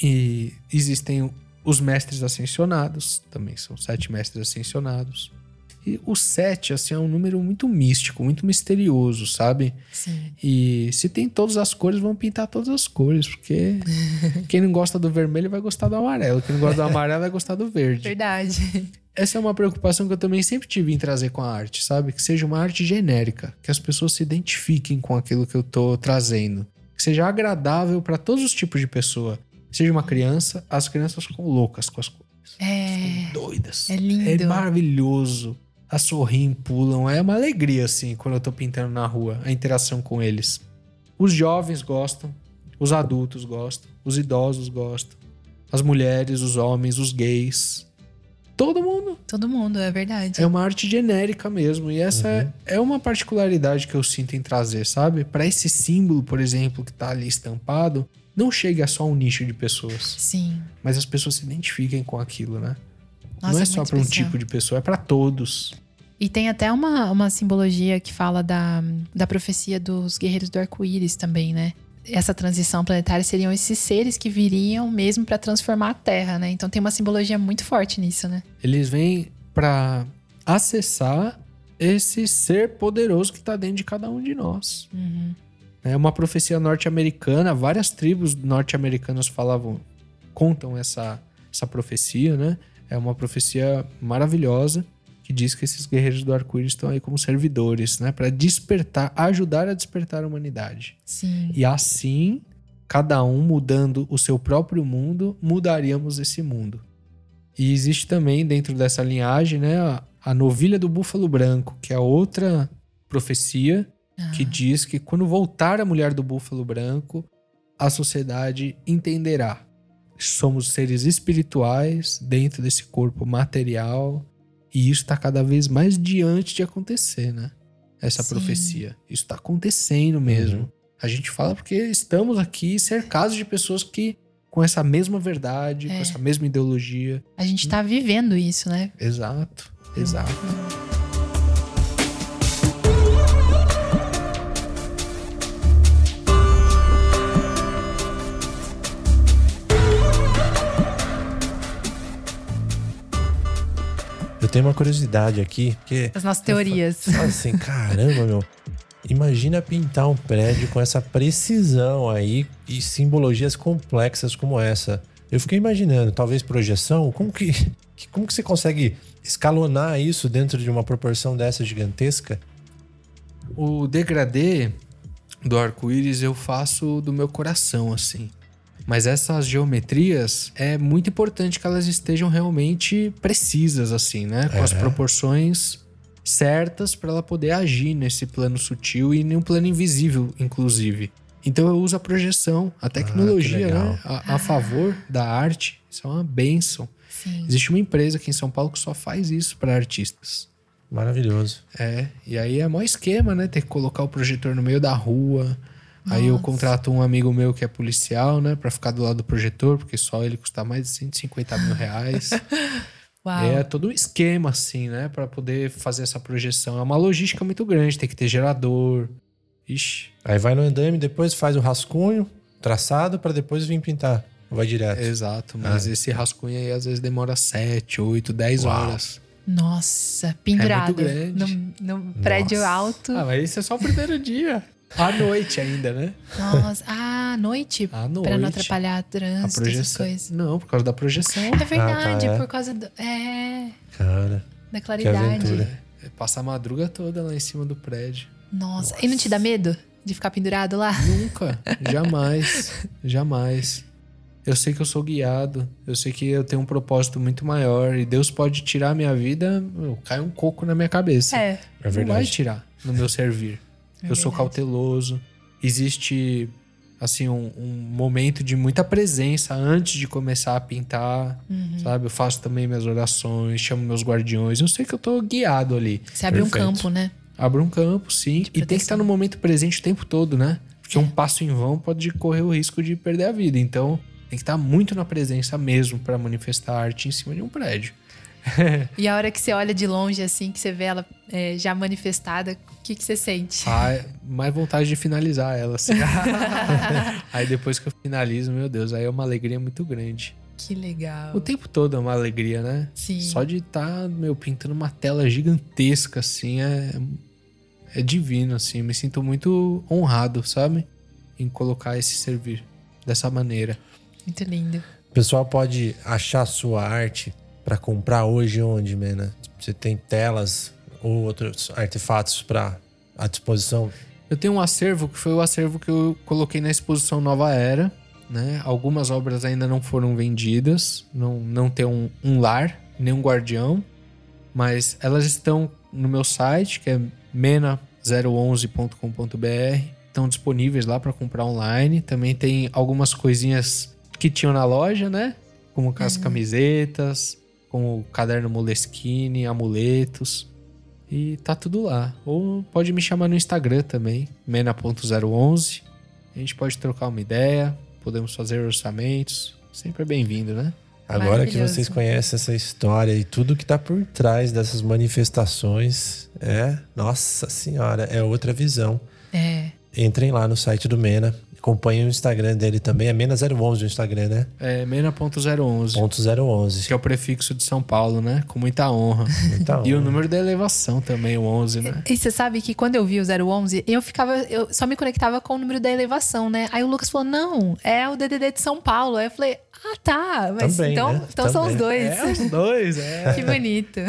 Speaker 4: E existem os mestres ascensionados, também são sete mestres ascensionados. E o sete, assim, é um número muito místico, muito misterioso, sabe?
Speaker 3: Sim.
Speaker 4: E se tem todas as cores, vão pintar todas as cores, porque <laughs> quem não gosta do vermelho vai gostar do amarelo, quem não gosta do amarelo vai gostar do verde.
Speaker 3: Verdade.
Speaker 4: Essa é uma preocupação que eu também sempre tive em trazer com a arte, sabe? Que seja uma arte genérica, que as pessoas se identifiquem com aquilo que eu tô trazendo, que seja agradável para todos os tipos de pessoa. Seja uma criança, as crianças ficam loucas com as cores.
Speaker 3: É.
Speaker 4: Doidas.
Speaker 3: É lindo.
Speaker 4: É maravilhoso. As sorriem, pulam. É uma alegria, assim, quando eu tô pintando na rua, a interação com eles. Os jovens gostam, os adultos gostam, os idosos gostam, as mulheres, os homens, os gays. Todo mundo.
Speaker 3: Todo mundo, é verdade.
Speaker 4: É uma arte genérica mesmo. E essa é, é uma particularidade que eu sinto em trazer, sabe? Para esse símbolo, por exemplo, que tá ali estampado, não chega a só um nicho de pessoas.
Speaker 3: Sim.
Speaker 4: Mas as pessoas se identifiquem com aquilo, né?
Speaker 3: Nossa,
Speaker 4: não é
Speaker 3: é
Speaker 4: só para um tipo de pessoa, é para todos.
Speaker 3: E tem até uma, uma simbologia que fala da, da profecia dos guerreiros do arco-íris também, né? Essa transição planetária seriam esses seres que viriam mesmo para transformar a Terra, né? Então tem uma simbologia muito forte nisso, né?
Speaker 4: Eles vêm para acessar esse ser poderoso que está dentro de cada um de nós.
Speaker 3: Uhum.
Speaker 4: É uma profecia norte-americana, várias tribos norte-americanas falavam, contam essa, essa profecia, né? É uma profecia maravilhosa que diz que esses guerreiros do arco-íris estão aí como servidores, né? Para despertar, ajudar a despertar a humanidade.
Speaker 3: Sim.
Speaker 4: E assim, cada um mudando o seu próprio mundo, mudaríamos esse mundo. E existe também dentro dessa linhagem, né, a, a novilha do búfalo branco, que é outra profecia que diz que quando voltar a mulher do búfalo branco, a sociedade entenderá. Somos seres espirituais dentro desse corpo material e isso está cada vez mais diante de acontecer, né? Essa
Speaker 3: Sim.
Speaker 4: profecia. Isso está acontecendo mesmo.
Speaker 2: Uhum.
Speaker 4: A gente fala porque estamos aqui cercados de pessoas que com essa mesma verdade, com
Speaker 3: É.
Speaker 4: essa mesma ideologia.
Speaker 3: A gente tá vivendo isso, né?
Speaker 4: Exato, exato.
Speaker 2: Eu tenho uma curiosidade aqui, porque
Speaker 3: As nossas teorias.
Speaker 2: Fala assim, caramba, meu. Imagina pintar um prédio com essa precisão aí e simbologias complexas como essa. Eu fiquei imaginando, talvez projeção, como que, que- como que você consegue escalonar isso dentro de uma proporção dessa gigantesca?
Speaker 4: O degradê do arco-íris eu faço do meu coração, assim. Mas essas geometrias é muito importante que elas estejam realmente precisas, assim, né? Com as
Speaker 2: É.
Speaker 4: proporções certas para ela poder agir nesse plano sutil e num plano invisível, inclusive. Então eu uso a projeção, a tecnologia,
Speaker 2: legal.
Speaker 4: né? A, a favor da arte. Isso é uma benção.
Speaker 3: Sim.
Speaker 4: Existe uma empresa aqui em São Paulo que só faz isso para artistas.
Speaker 2: Maravilhoso.
Speaker 4: É, e aí é mó esquema, né? Ter que colocar o projetor no meio da rua. Aí eu
Speaker 3: Nossa.
Speaker 4: contrato um amigo meu que é policial, né? Pra ficar do lado do projetor, porque só ele custa mais de 150 mil reais. <laughs>
Speaker 3: Uau.
Speaker 4: é todo um esquema, assim, né? Pra poder fazer essa projeção. É uma logística muito grande, tem que ter gerador. Ixi,
Speaker 2: Aí vai no andame, depois faz o rascunho, traçado, para depois vir pintar. Vai direto.
Speaker 4: exato. Mas esse rascunho aí às vezes demora 7, 8, 10
Speaker 2: Uau.
Speaker 4: horas.
Speaker 3: Nossa, pendurado.
Speaker 4: grande.
Speaker 3: No, no prédio
Speaker 2: Nossa.
Speaker 3: alto.
Speaker 4: Ah, mas isso é só o primeiro dia. À noite ainda, né?
Speaker 3: Nossa. Ah, à noite.
Speaker 4: À noite.
Speaker 3: Pra não atrapalhar
Speaker 4: A
Speaker 3: trânsito, essas
Speaker 4: projeção.
Speaker 3: coisas.
Speaker 4: Não, por causa da projeção.
Speaker 3: É verdade,
Speaker 2: é.
Speaker 3: por causa do. É.
Speaker 2: Cara,
Speaker 3: Da claridade.
Speaker 4: É, Passa a madruga toda lá em cima do prédio.
Speaker 3: Nossa. E não te dá medo de ficar pendurado lá?
Speaker 4: Nunca, jamais, jamais. Eu sei que eu sou guiado, eu sei que eu tenho um propósito muito maior e Deus pode tirar a minha vida, cai um coco na minha cabeça.
Speaker 3: É.
Speaker 2: É
Speaker 4: Não vai
Speaker 2: verdade.
Speaker 4: tirar no meu servir.
Speaker 3: É
Speaker 4: eu sou cauteloso. Existe assim um, um momento de muita presença antes de começar a pintar,
Speaker 3: Uhum.
Speaker 4: sabe? Eu faço também minhas orações, chamo meus guardiões. Eu sei que eu tô guiado ali.
Speaker 3: Você abre um
Speaker 2: Perfeito.
Speaker 3: campo, né?
Speaker 4: Abra um campo, sim. E tem que estar no momento presente o tempo todo, né? Porque um passo em vão pode correr o risco de perder a vida. Então, tem que estar muito na presença mesmo para manifestar arte em cima de um prédio.
Speaker 3: E a hora que você olha de longe, assim, que você vê ela é, já manifestada, o que, que você sente?
Speaker 4: Ah, mais vontade de finalizar ela, assim. <laughs> aí depois que eu finalizo, meu Deus, aí é uma alegria muito grande.
Speaker 3: Que legal.
Speaker 4: O tempo todo é uma alegria, né?
Speaker 3: Sim.
Speaker 4: Só de estar, meu, pintando uma tela gigantesca, assim, é, é divino, assim. Me sinto muito honrado, sabe? Em colocar esse servir dessa maneira.
Speaker 3: Muito lindo.
Speaker 2: O pessoal pode achar sua arte para comprar hoje onde, Mena? Você tem telas ou outros artefatos para à disposição?
Speaker 4: Eu tenho um acervo que foi o acervo que eu coloquei na exposição Nova Era, né? Algumas obras ainda não foram vendidas, não, não tem um, um lar, nem um guardião, mas elas estão no meu site, que é mena011.com.br, estão disponíveis lá para comprar online. Também tem algumas coisinhas que tinham na loja, né? Como as camisetas, como o caderno Moleskine, amuletos. E tá tudo lá. Ou pode me chamar no Instagram também, mena.011. A gente pode trocar uma ideia, podemos fazer orçamentos. Sempre é bem-vindo, né?
Speaker 2: Agora que vocês conhecem essa história e tudo que tá por trás dessas manifestações, é, nossa senhora, é outra visão.
Speaker 3: É.
Speaker 2: Entrem lá no site do Mena. Acompanhe o Instagram dele também. É Mena011 o Instagram, né?
Speaker 4: É Mena.011.
Speaker 2: Ponto 011.
Speaker 4: Que é o prefixo de São Paulo, né? Com muita honra.
Speaker 2: Muita
Speaker 4: E o
Speaker 2: honra.
Speaker 4: número da elevação também, o 11, né?
Speaker 3: E você sabe que quando eu vi o 011, eu ficava. Eu só me conectava com o número da elevação, né? Aí o Lucas falou: não, é o DDD de São Paulo. Aí eu falei: ah, tá. Mas
Speaker 2: Também,
Speaker 3: então,
Speaker 2: né?
Speaker 3: então são os dois.
Speaker 4: É, os dois, é. <laughs>
Speaker 3: Que bonito.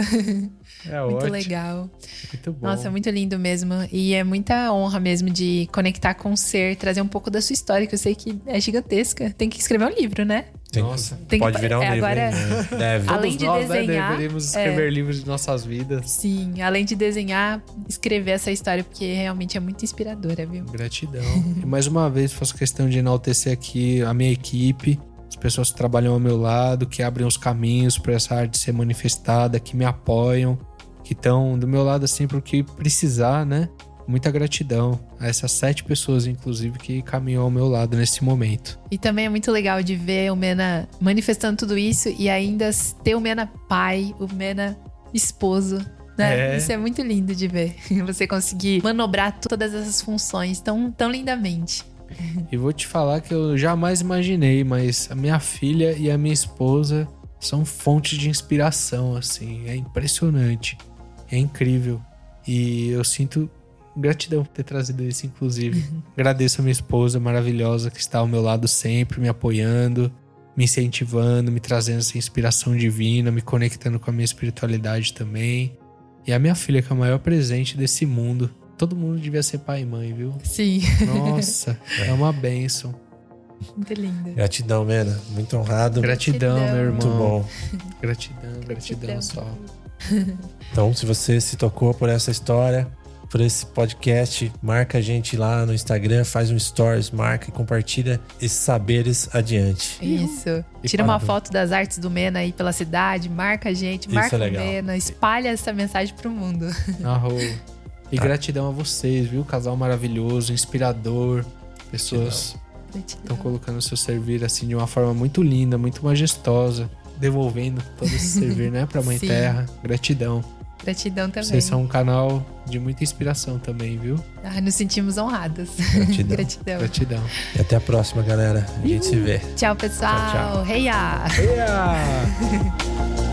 Speaker 4: É
Speaker 3: Muito
Speaker 4: ótimo.
Speaker 3: legal.
Speaker 4: Muito bom.
Speaker 3: Nossa, é muito lindo mesmo. E é muita honra mesmo de conectar com o ser, trazer um pouco da sua história, que eu sei que é gigantesca. Tem que escrever um livro, né?
Speaker 2: Tem-
Speaker 4: Nossa.
Speaker 3: Tem que-
Speaker 2: pode virar um
Speaker 3: é,
Speaker 2: livro.
Speaker 3: agora-
Speaker 2: hein? Deve.
Speaker 3: Além
Speaker 4: Todos
Speaker 3: de
Speaker 4: nós,
Speaker 3: desenhar,
Speaker 4: Né, deveríamos
Speaker 3: é.
Speaker 4: escrever livros de nossas vidas.
Speaker 3: Sim, além de desenhar, escrever essa história, porque realmente é muito inspiradora, viu?
Speaker 4: Gratidão. e mais uma vez faço questão de enaltecer aqui a minha equipe, as pessoas que trabalham ao meu lado, que abrem os caminhos para essa arte ser manifestada, que me apoiam, que estão do meu lado assim pro que precisar, né? Muita gratidão a essas sete pessoas, inclusive, que caminham ao meu lado nesse momento.
Speaker 3: E também é muito legal de ver o Mena manifestando tudo isso e ainda ter o Mena pai, o Mena esposo. Né?
Speaker 4: É.
Speaker 3: Isso é muito lindo de ver. <laughs> Você conseguir manobrar todas essas funções tão, tão lindamente.
Speaker 4: E vou te falar que eu jamais imaginei, mas a minha filha e a minha esposa são fontes de inspiração, assim. É impressionante. É incrível. E eu sinto gratidão por ter trazido isso, inclusive. Agradeço a minha esposa maravilhosa que está ao meu lado sempre, me apoiando, me incentivando, me trazendo essa inspiração divina, me conectando com a minha espiritualidade também. E a minha filha, que é o maior presente desse mundo. Todo mundo devia ser pai e mãe, viu?
Speaker 3: Sim,
Speaker 4: Nossa, <laughs> é uma bênção.
Speaker 3: muito lindo.
Speaker 2: Gratidão, Mena. Muito honrado.
Speaker 4: Gratidão,
Speaker 3: Gratidão.
Speaker 4: meu
Speaker 2: Muito
Speaker 4: irmão.
Speaker 2: bom.
Speaker 4: Gratidão, gratidão
Speaker 3: Gratidão.
Speaker 4: só. <laughs>
Speaker 2: Então, se você se tocou por essa história, por esse podcast, marca a gente lá no Instagram, faz um stories, marca e compartilha esses saberes adiante.
Speaker 3: Isso.
Speaker 4: E
Speaker 3: Tira uma foto das artes do Mena aí pela cidade, marca a gente, marca
Speaker 2: é
Speaker 3: o. Mena, espalha essa mensagem pro mundo.
Speaker 4: Arro. <laughs> E gratidão a vocês, viu? Casal maravilhoso, inspirador. Pessoas estão colocando o seu servir assim de uma forma muito linda, muito majestosa. Devolvendo todo esse servir, né, pra Mãe <laughs>
Speaker 3: Sim.
Speaker 4: Terra. Gratidão.
Speaker 3: Gratidão também.
Speaker 4: Vocês são um canal de muita inspiração também, viu?
Speaker 3: Ah, nos sentimos honradas.
Speaker 2: Gratidão. <laughs>
Speaker 3: Gratidão.
Speaker 4: Gratidão.
Speaker 2: E até a próxima, galera. A gente se vê.
Speaker 3: Tchau, pessoal.
Speaker 2: Tchau, tchau.
Speaker 3: Heia!
Speaker 4: Yeah! <laughs>